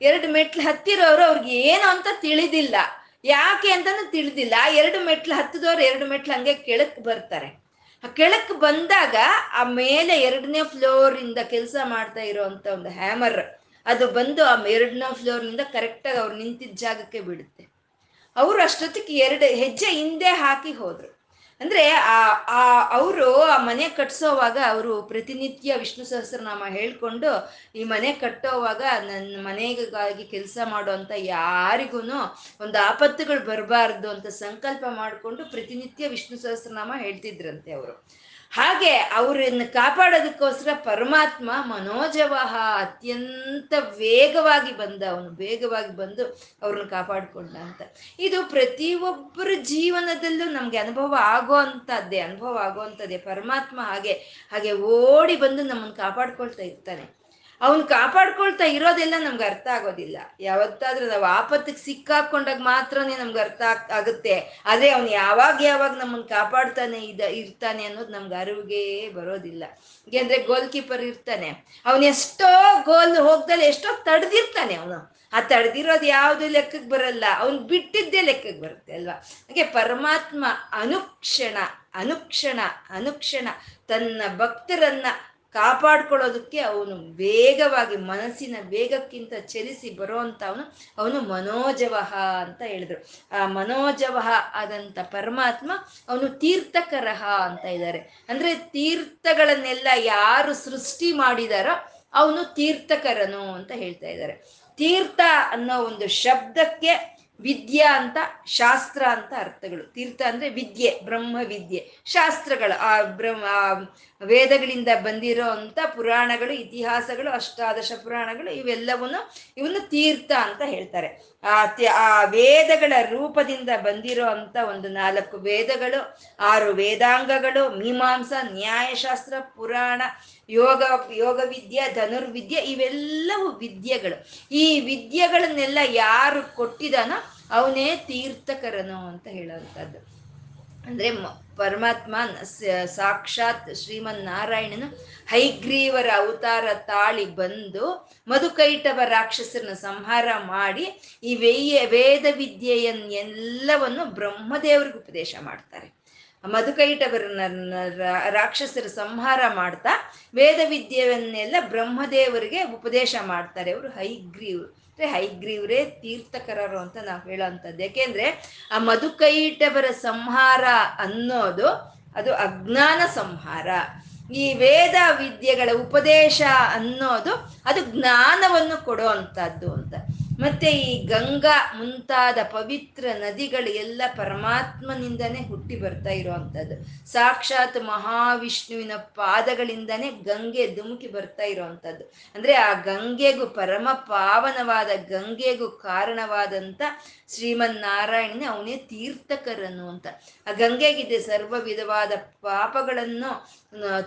ಎರಡು ಮೆಟ್ಲು ಹತ್ತಿರೋರು ಅವ್ರಿಗೆ ಏನು ಅಂತ ತಿಳಿದಿಲ್ಲ. ಯಾಕೆ ಅಂತಾನು ತಿಳಿದಿಲ್ಲ. ಎರಡು ಮೆಟ್ಲು ಹತ್ತಿದವ್ರು ಎರಡು ಮೆಟ್ಲು ಹಂಗೆ ಕೆಳಕ್ ಬರ್ತಾರೆ. ಆ ಕೆಳಕ್ ಬಂದಾಗ ಆ ಮೇಲೆ ಎರಡನೇ ಫ್ಲೋರ್ ಇಂದ ಕೆಲಸ ಮಾಡ್ತಾ ಇರೋವಂಥ ಒಂದು ಹ್ಯಾಮರ್, ಅದು ಬಂದು ಆ ಎರಡನೇ ಫ್ಲೋರ್ನಿಂದ ಕರೆಕ್ಟಾಗಿ ಅವ್ರು ನಿಂತಿದ್ದ ಜಾಗಕ್ಕೆ ಬಿಡುತ್ತೆ. ಅವರು ಅಷ್ಟೊತ್ತಿಗೆ ಎರಡು ಹೆಜ್ಜೆ ಹಿಂದೆ ಹಾಕಿ ಹೋದ್ರು. ಅಂದ್ರೆ ಆ ಆ, ಅವರು ಆ ಮನೆ ಕಟ್ಸೋವಾಗ ಅವರು ಪ್ರತಿನಿತ್ಯ ವಿಷ್ಣು ಸಹಸ್ರನಾಮ ಹೇಳ್ಕೊಂಡು ಈ ಮನೆ ಕಟ್ಟೋವಾಗ ನನ್ನ ಮನೆಗಾಗಿ ಕೆಲಸ ಮಾಡುವಂತ ಯಾರಿಗೂ ಒಂದು ಆಪತ್ತುಗಳು ಬರಬಾರ್ದು ಅಂತ ಸಂಕಲ್ಪ ಮಾಡಿಕೊಂಡು ಪ್ರತಿನಿತ್ಯ ವಿಷ್ಣು ಸಹಸ್ರನಾಮ ಹೇಳ್ತಿದ್ರಂತೆ ಅವರು. ಹಾಗೆ ಅವರನ್ನು ಕಾಪಾಡೋದಕ್ಕೋಸ್ಕರ ಪರಮಾತ್ಮ ಮನೋಜವಹ ಅತ್ಯಂತ ವೇಗವಾಗಿ ಬಂದ, ಅವನು ವೇಗವಾಗಿ ಬಂದು ಅವ್ರನ್ನ ಕಾಪಾಡಿಕೊಂಡ ಅಂತ. ಇದು ಪ್ರತಿಯೊಬ್ಬರ ಜೀವನದಲ್ಲೂ ನಮಗೆ ಅನುಭವ ಆಗೋ ಅಂಥದ್ದೇ ಅನುಭವ ಆಗೋ ಅಂಥದ್ದೇ ಪರಮಾತ್ಮ ಹಾಗೆ ಹಾಗೆ ಓಡಿ ಬಂದು ನಮ್ಮನ್ನು ಕಾಪಾಡ್ಕೊಳ್ತಾ ಇರ್ತಾನೆ. ಅವನ್ ಕಾಪಾಡ್ಕೊಳ್ತಾ ಇರೋದೆಲ್ಲ ನಮ್ಗೆ ಅರ್ಥ ಆಗೋದಿಲ್ಲ. ಯಾವತ್ತಾದ್ರೂ ನಾವು ಆಪತ್ತಿಗೆ ಸಿಕ್ಕಾಕೊಂಡಾಗ ಮಾತ್ರನೇ ನಮ್ಗೆ ಅರ್ಥ ಆಗ್, ಆಗುತ್ತೆ. ಆದರೆ ಅವ್ನು ಯಾವಾಗ ಯಾವಾಗ ನಮ್ಮನ್ನು ಕಾಪಾಡ್ತಾನೆ ಇದ, ಇರ್ತಾನೆ ಅನ್ನೋದು ನಮ್ಗೆ ಅರಿವಿಗೆ ಬರೋದಿಲ್ಲ. ಏಕೆಂದ್ರೆ ಗೋಲ್ ಕೀಪರ್ ಇರ್ತಾನೆ. ಅವನು ಎಷ್ಟೋ ಗೋಲ್ ಹೋಗ್ದಲ್ಲಿ ಎಷ್ಟೋ ತಡೆದಿರ್ತಾನೆ ಅವನು. ಆ ತಡೆದಿರೋದು ಯಾವುದು ಲೆಕ್ಕಕ್ಕೆ ಬರಲ್ಲ. ಅವ್ನು ಬಿಟ್ಟಿದ್ದೇ ಲೆಕ್ಕಕ್ಕೆ ಬರುತ್ತೆ ಅಲ್ವಾ? ಹಾಗೆ ಪರಮಾತ್ಮ ಅನುಕ್ಷಣ ಅನುಕ್ಷಣ ಅನುಕ್ಷಣ ತನ್ನ ಭಕ್ತರನ್ನ ಕಾಪಾಡ್ಕೊಳ್ಳೋದಕ್ಕೆ ಅವನು ವೇಗವಾಗಿ ಮನಸ್ಸಿನ ವೇಗಕ್ಕಿಂತ ಚಲಿಸಿ ಬರುವಂತ ಅವನು ಅವನು ಮನೋಜವಹ ಅಂತ ಹೇಳಿದ್ರು. ಆ ಮನೋಜವಹ ಆದಂತ ಪರಮಾತ್ಮ ಅವನು ತೀರ್ಥಕರಹ ಅಂತ ಇದ್ದಾರೆ. ಅಂದ್ರೆ ತೀರ್ಥಗಳನ್ನೆಲ್ಲ ಯಾರು ಸೃಷ್ಟಿ ಮಾಡಿದಾರೋ ಅವನು ತೀರ್ಥಕರನು ಅಂತ ಹೇಳ್ತಾ ಇದ್ದಾರೆ. ತೀರ್ಥ ಅನ್ನೋ ಒಂದು ಶಬ್ದಕ್ಕೆ ವಿದ್ಯಾ ಅಂತ ಶಾಸ್ತ್ರ ಅಂತ ಅರ್ಥಗಳು. ತೀರ್ಥ ಅಂದ್ರೆ ವಿದ್ಯೆ, ಬ್ರಹ್ಮ ವಿದ್ಯೆ. ಶಾಸ್ತ್ರಗಳು, ಆ ಬ್ರಹ್ಮ ವೇದಗಳಿಂದ ಬಂದಿರೋ ಅಂತ ಪುರಾಣಗಳು, ಇತಿಹಾಸಗಳು, ಅಷ್ಟಾದಶ ಪುರಾಣಗಳು ಇವೆಲ್ಲವನ್ನು ಇವನ್ನು ತೀರ್ಥ ಅಂತ ಹೇಳ್ತಾರೆ. ಆ ಆ ವೇದಗಳ ರೂಪದಿಂದ ಬಂದಿರೋ ಅಂತ ಒಂದು ನಾಲ್ಕು ವೇದಗಳು, ಆರು ವೇದಾಂಗಗಳು, ಮೀಮಾಂಸ, ನ್ಯಾಯಶಾಸ್ತ್ರ, ಪುರಾಣ, ಯೋಗ ಯೋಗ ವಿದ್ಯೆ ಧನುರ್ವಿದ್ಯೆ ಇವೆಲ್ಲವೂ ವಿದ್ಯೆಗಳು. ಈ ವಿದ್ಯೆಗಳನ್ನೆಲ್ಲ ಯಾರು ಕೊಟ್ಟಿದಾನೋ ಅವನೇ ತೀರ್ಥಕರನು ಅಂತ ಹೇಳುವಂಥದ್ದು. ಅಂದ್ರೆ ಪರಮಾತ್ಮ ಸಾಕ್ಷಾತ್ ಶ್ರೀಮನ್ ನಾರಾಯಣನು ಹೈಗ್ರೀವರ ಅವತಾರ ತಾಳಿ ಬಂದು ಮಧುಕೈಟವ ರಾಕ್ಷಸರನ್ನ ಸಂಹಾರ ಮಾಡಿ ಈ ವೇಯ ವೇದ ವಿದ್ಯೆಯನ್ನೆಲ್ಲವನ್ನು ಬ್ರಹ್ಮದೇವರಿಗೆ ಉಪದೇಶ ಮಾಡ್ತಾರೆ. ಮಧುಕೈಟವರನ್ನ ರಾಕ್ಷಸರ ಸಂಹಾರ ಮಾಡ್ತಾ ವೇದ ವಿದ್ಯೆಯನ್ನೆಲ್ಲ ಬ್ರಹ್ಮದೇವರಿಗೆ ಉಪದೇಶ ಮಾಡ್ತಾರೆ. ಅವರು ಹೈಗ್ರೀವ್ರು ಅಂದ್ರೆ ಹೈಗ್ರೀವ್ರೆ ತೀರ್ಥಕರರು ಅಂತ ನಾವು ಹೇಳೋವಂಥದ್ದು ಯಾಕೆಂದ್ರೆ ಆ ಮಧುಕೈಟವರ ಸಂಹಾರ ಅನ್ನೋದು ಅದು ಅಜ್ಞಾನ ಸಂಹಾರ. ಈ ವೇದ ವಿದ್ಯೆಗಳ ಉಪದೇಶ ಅನ್ನೋದು ಅದು ಜ್ಞಾನವನ್ನು ಕೊಡೋ ಅಂಥದ್ದು ಅಂತ. ಮತ್ತೆ ಈ ಗಂಗಾ ಮುಂತಾದ ಪವಿತ್ರ ನದಿಗಳು ಎಲ್ಲ ಪರಮಾತ್ಮನಿಂದನೇ ಹುಟ್ಟಿ ಬರ್ತಾ ಇರುವಂಥದ್ದು ಸಾಕ್ಷಾತ್ ಮಹಾವಿಷ್ಣುವಿನ ಪಾದಗಳಿಂದನೇ ಗಂಗೆ ಧುಮುಕಿ ಬರ್ತಾ ಇರುವಂಥದ್ದು ಅಂದ್ರೆ ಆ ಗಂಗೆಗೂ ಪರಮ ಪಾವನವಾದ, ಗಂಗೆಗೂ ಕಾರಣವಾದಂಥ ಶ್ರೀಮನ್ನಾರಾಯಣನೇ ಅವನೇ ತೀರ್ಥಕರನು ಅಂತ. ಆ ಗಂಗೆಗಿದೆ ಸರ್ವ ವಿಧವಾದ ಪಾಪಗಳನ್ನು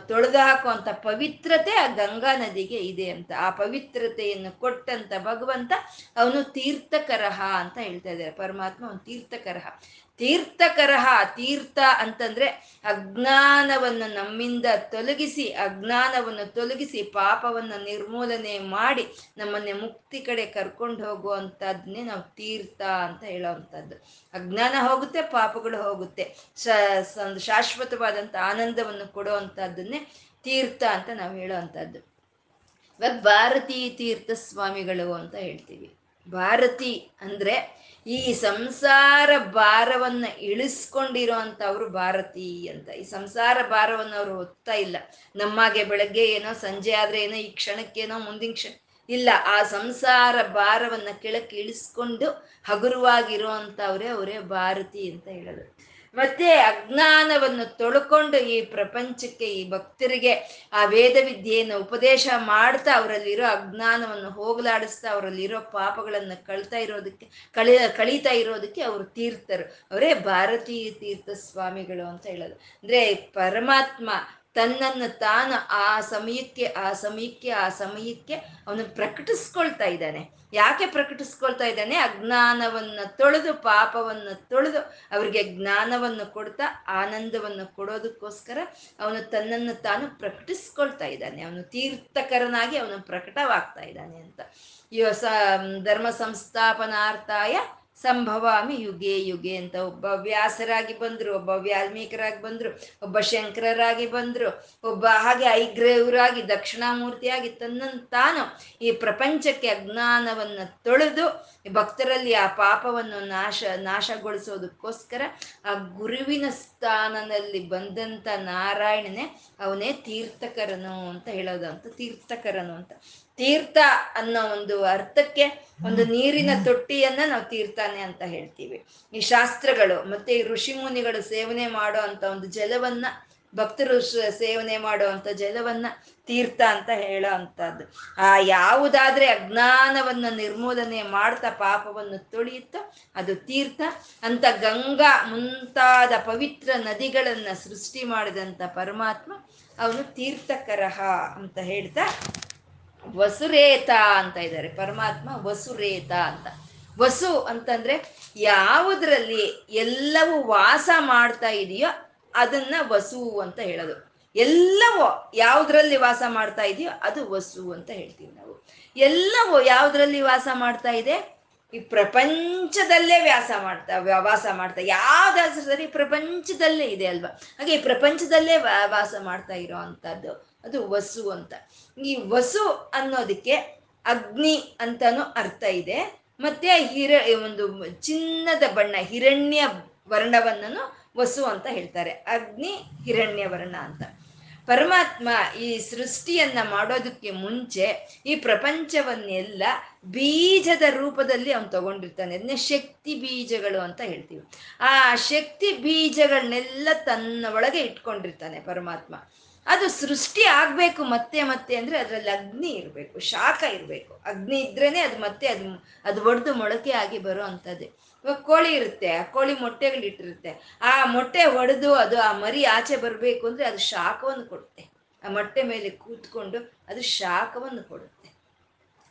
ತೊಳೆದು ಹಾಕುವಂಥ ಪವಿತ್ರತೆ ಆ ಗಂಗಾ ನದಿಗೆ ಇದೆ ಅಂತ. ಆ ಪವಿತ್ರತೆಯನ್ನು ಕೊಟ್ಟಂತ ಭಗವಂತ ಅವನು ತೀರ್ಥಕರಹ ಅಂತ ಹೇಳ್ತಾ ಇದ್ದಾರೆ. ಪರಮಾತ್ಮ ಅವನು ತೀರ್ಥಕರಹ. ತೀರ್ಥಕರಹ, ತೀರ್ಥ ಅಂತಂದ್ರೆ ಅಜ್ಞಾನವನ್ನು ನಮ್ಮಿಂದ ತೊಲಗಿಸಿ, ಅಜ್ಞಾನವನ್ನು ತೊಲಗಿಸಿ ಪಾಪವನ್ನು ನಿರ್ಮೂಲನೆ ಮಾಡಿ ನಮ್ಮನ್ನೇ ಮುಕ್ತಿ ಕಡೆ ಕರ್ಕೊಂಡು ಹೋಗುವಂಥದ್ದನ್ನೇ ನಾವು ತೀರ್ಥ ಅಂತ ಹೇಳೋವಂಥದ್ದು. ಅಜ್ಞಾನ ಹೋಗುತ್ತೆ, ಪಾಪಗಳು ಹೋಗುತ್ತೆ. ಶಾಶ್ವತವಾದಂಥ ಆನಂದವನ್ನು ಕೊಡುವಂಥದ್ದನ್ನೇ ತೀರ್ಥ ಅಂತ ನಾವು ಹೇಳೋವಂಥದ್ದು. ಇವಾಗ ಭಾರತೀ ತೀರ್ಥ ಸ್ವಾಮಿಗಳು ಅಂತ ಹೇಳ್ತೀವಿ. ಭಾರತಿ ಅಂದ್ರೆ ಈ ಸಂಸಾರ ಭಾರವನ್ನ ಇಳಿಸ್ಕೊಂಡಿರೋ ಭಾರತೀ ಭಾರತಿ ಅಂತ. ಈ ಸಂಸಾರ ಭಾರವನ್ನು ಅವರು ಹೊತ್ತಾ ಇಲ್ಲ. ನಮ್ಮಾಗೆ ಬೆಳಗ್ಗೆ ಏನೋ, ಸಂಜೆ ಆದ್ರೆ ಏನೋ, ಈ ಕ್ಷಣಕ್ಕೇನೋ ಮುಂದಿನ ಕ್ಷಣ ಇಲ್ಲ. ಆ ಸಂಸಾರ ಭಾರವನ್ನ ಕೆಳಕ್ಕೆ ಇಳಿಸ್ಕೊಂಡು ಹಗುರವಾಗಿರೋ ಅವರೇ ಅವರೇ ಭಾರತಿ ಅಂತ ಹೇಳೋದು. ಮತ್ತೆ ಅಜ್ಞಾನವನ್ನು ತೊಳ್ಕೊಂಡು ಈ ಪ್ರಪಂಚಕ್ಕೆ, ಈ ಭಕ್ತರಿಗೆ ಆ ವೇದ ವಿದ್ಯೆಯನ್ನು ಉಪದೇಶ ಮಾಡ್ತಾ ಅವರಲ್ಲಿರೋ ಅಜ್ಞಾನವನ್ನು ಹೋಗಲಾಡಿಸ್ತಾ ಅವರಲ್ಲಿರೋ ಪಾಪಗಳನ್ನು ಕಳ್ತಾ ಇರೋದಕ್ಕೆ, ಕಳಿ, ಕಳೀತಾ ಇರೋದಕ್ಕೆ ಅವರು ತೀರ್ಥರು. ಅವರೇ ಭಾರತೀಯ ತೀರ್ಥ ಸ್ವಾಮಿಗಳು ಅಂತ ಹೇಳೋದು. ಅಂದ್ರೆ ಪರಮಾತ್ಮ ತನ್ನನ್ನು ತಾನು ಆ ಸಮಯಕ್ಕೆ ಆ ಸಮಯಕ್ಕೆ ಆ ಸಮಯಕ್ಕೆ ಅವನು ಪ್ರಕಟಿಸ್ಕೊಳ್ತಾ ಇದ್ದಾನೆ. ಯಾಕೆ ಪ್ರಕಟಿಸ್ಕೊಳ್ತಾ ಇದ್ದಾನೆ? ಅಜ್ಞಾನವನ್ನು ತೊಳೆದು, ಪಾಪವನ್ನು ತೊಳೆದು ಅವರಿಗೆ ಜ್ಞಾನವನ್ನು ಕೊಡ್ತಾ, ಆನಂದವನ್ನು ಕೊಡೋದಕ್ಕೋಸ್ಕರ ಅವನು ತನ್ನನ್ನು ತಾನು ಪ್ರಕಟಿಸ್ಕೊಳ್ತಾ ಇದ್ದಾನೆ. ಅವನು ತೀರ್ಥಕರನಾಗಿ ಅವನು ಪ್ರಕಟವಾಗ್ತಾ ಇದ್ದಾನೆ ಅಂತ. ಸ, ಧರ್ಮ ಸಂಸ್ಥಾಪನಾರ್ಥಾಯ ಸಂಭವಾಮಿ ಯುಗೆ ಯುಗೆ ಅಂತ ಒಬ್ಬ ವ್ಯಾಸರಾಗಿ ಬಂದರು, ಒಬ್ಬ ವಾಲ್ಮೀಕರಾಗಿ ಬಂದರು, ಒಬ್ಬ ಶಂಕರರಾಗಿ ಬಂದರು, ಒಬ್ಬ ಹಾಗೆ ಐಗ್ರೇವರಾಗಿ ದಕ್ಷಿಣಾಮೂರ್ತಿಯಾಗಿ ತನ್ನ ತಾನು ಈ ಪ್ರಪಂಚಕ್ಕೆ ಅಜ್ಞಾನವನ್ನು ತೊಳೆದು ಭಕ್ತರಲ್ಲಿ ಆ ಪಾಪವನ್ನು ನಾಶ, ನಾಶಗೊಳಿಸೋದಕ್ಕೋಸ್ಕರ ಆ ಗುರುವಿನ ಸ್ಥಾನದಲ್ಲಿ ಬಂದಂತ ನಾರಾಯಣನೇ ಅವನೇ ತೀರ್ಥಕರನು ಅಂತ ಹೇಳೋದು ಅಂತ ತೀರ್ಥಕರನು ಅಂತ. ತೀರ್ಥ ಅನ್ನೋ ಒಂದು ಅರ್ಥಕ್ಕೆ ಒಂದು ನೀರಿನ ತೊಟ್ಟಿಯನ್ನ ನಾವು ತೀರ್ಥಾನೆ ಅಂತ ಹೇಳ್ತೀವಿ. ಈ ಶಾಸ್ತ್ರಗಳು ಮತ್ತೆ ಈ ಋಷಿ ಮುನಿಗಳು ಸೇವನೆ ಮಾಡೋ ಅಂತ ಒಂದು ಜಲವನ್ನ, ಭಕ್ತರು ಸೇವನೆ ಮಾಡೋ ಅಂತ ಜಲವನ್ನ ತೀರ್ಥ ಅಂತ ಹೇಳೋ ಅಂತದ್ದು ಆ ಯಾವುದಾದ್ರೆ ಅಜ್ಞಾನವನ್ನ ನಿರ್ಮೂಲನೆ ಮಾಡ್ತಾ ಪಾಪವನ್ನು ತೊಳೆಯುತ್ತೋ ಅದು ತೀರ್ಥ. ಅಂತ ಗಂಗಾ ಮುಂತಾದ ಪವಿತ್ರ ನದಿಗಳನ್ನ ಸೃಷ್ಟಿ ಮಾಡಿದಂಥ ಪರಮಾತ್ಮ ಅವನು ತೀರ್ಥಕರಹ ಅಂತ ಹೇಳ್ತಾ ವಸುರೇತ ಅಂತ ಇದ್ದಾರೆ, ಪರಮಾತ್ಮ ವಸುರೇತ ಅಂತ. ವಸು ಅಂತಂದ್ರೆ ಯಾವುದ್ರಲ್ಲಿ ಎಲ್ಲವೂ ವಾಸ ಮಾಡ್ತಾ ಇದೆಯೋ ಅದನ್ನ ವಸು ಅಂತ ಹೇಳೋದು. ಎಲ್ಲವೂ ಯಾವ್ದ್ರಲ್ಲಿ ವಾಸ ಮಾಡ್ತಾ ಇದೆಯೋ ಅದು ವಸು ಅಂತ ಹೇಳ್ತೀವಿ ನಾವು. ಎಲ್ಲವೂ ಯಾವ್ದ್ರಲ್ಲಿ ವಾಸ ಮಾಡ್ತಾ ಇದೆ? ಈ ಪ್ರಪಂಚದಲ್ಲೇ ವ್ಯಾಸ ಮಾಡ್ತಾ, ವಾಸ ಮಾಡ್ತಾ ಯಾವ್ದಾದ್ರೂ ಸರಿ ಪ್ರಪಂಚದಲ್ಲೇ ಇದೆ ಅಲ್ವಾ? ಹಾಗೆ ಈ ಪ್ರಪಂಚದಲ್ಲೇ ವಾಸ ಮಾಡ್ತಾ ಇರೋ ಅಂಥದ್ದು. ಅದು ವಸು ಅಂತ. ಈ ವಸು ಅನ್ನೋದಕ್ಕೆ ಅಗ್ನಿ ಅಂತಾನು ಅರ್ಥ ಇದೆ. ಮತ್ತೆ ಹಿರ ಒಂದು ಚಿನ್ನದ ಬಣ್ಣ, ಹಿರಣ್ಯ ವರ್ಣವನ್ನನು ವಸು ಅಂತ ಹೇಳ್ತಾರೆ. ಅಗ್ನಿ, ಹಿರಣ್ಯ ವರ್ಣ ಅಂತ. ಪರಮಾತ್ಮ ಈ ಸೃಷ್ಟಿಯನ್ನ ಮಾಡೋದಕ್ಕೆ ಮುಂಚೆ ಈ ಪ್ರಪಂಚವನ್ನೆಲ್ಲ ಬೀಜದ ರೂಪದಲ್ಲಿ ಅವನು ತಗೊಂಡಿರ್ತಾನೆ. ಅದನ್ನೇ ಶಕ್ತಿ ಬೀಜಗಳು ಅಂತ ಹೇಳ್ತೀವಿ. ಆ ಶಕ್ತಿ ಬೀಜಗಳನ್ನೆಲ್ಲ ತನ್ನ ಒಳಗೆ ಇಟ್ಕೊಂಡಿರ್ತಾನೆ ಪರಮಾತ್ಮ. ಅದು ಸೃಷ್ಟಿ ಆಗ್ಬೇಕು ಮತ್ತೆ ಮತ್ತೆ ಅಂದ್ರೆ ಅದ್ರಲ್ಲಿ ಅಗ್ನಿ ಇರಬೇಕು, ಶಾಖ ಇರಬೇಕು. ಅಗ್ನಿ ಇದ್ರೇನೆ ಅದು ಮತ್ತೆ ಅದು ಅದು ಒಡೆದು ಮೊಳಕೆ ಆಗಿ ಬರೋ ಅಂಥದ್ದೇ ಇವಾಗ ಕೋಳಿ ಇರುತ್ತೆ, ಆ ಕೋಳಿ ಮೊಟ್ಟೆಗಳಿಟ್ಟಿರುತ್ತೆ ಆ ಮೊಟ್ಟೆ ಒಡೆದು ಅದು ಆ ಮರಿ ಆಚೆ ಬರಬೇಕು ಅಂದ್ರೆ ಅದು ಶಾಖವನ್ನು ಕೊಡುತ್ತೆ. ಆ ಮೊಟ್ಟೆ ಮೇಲೆ ಕೂತ್ಕೊಂಡು ಅದು ಶಾಖವನ್ನು ಕೊಡುತ್ತೆ.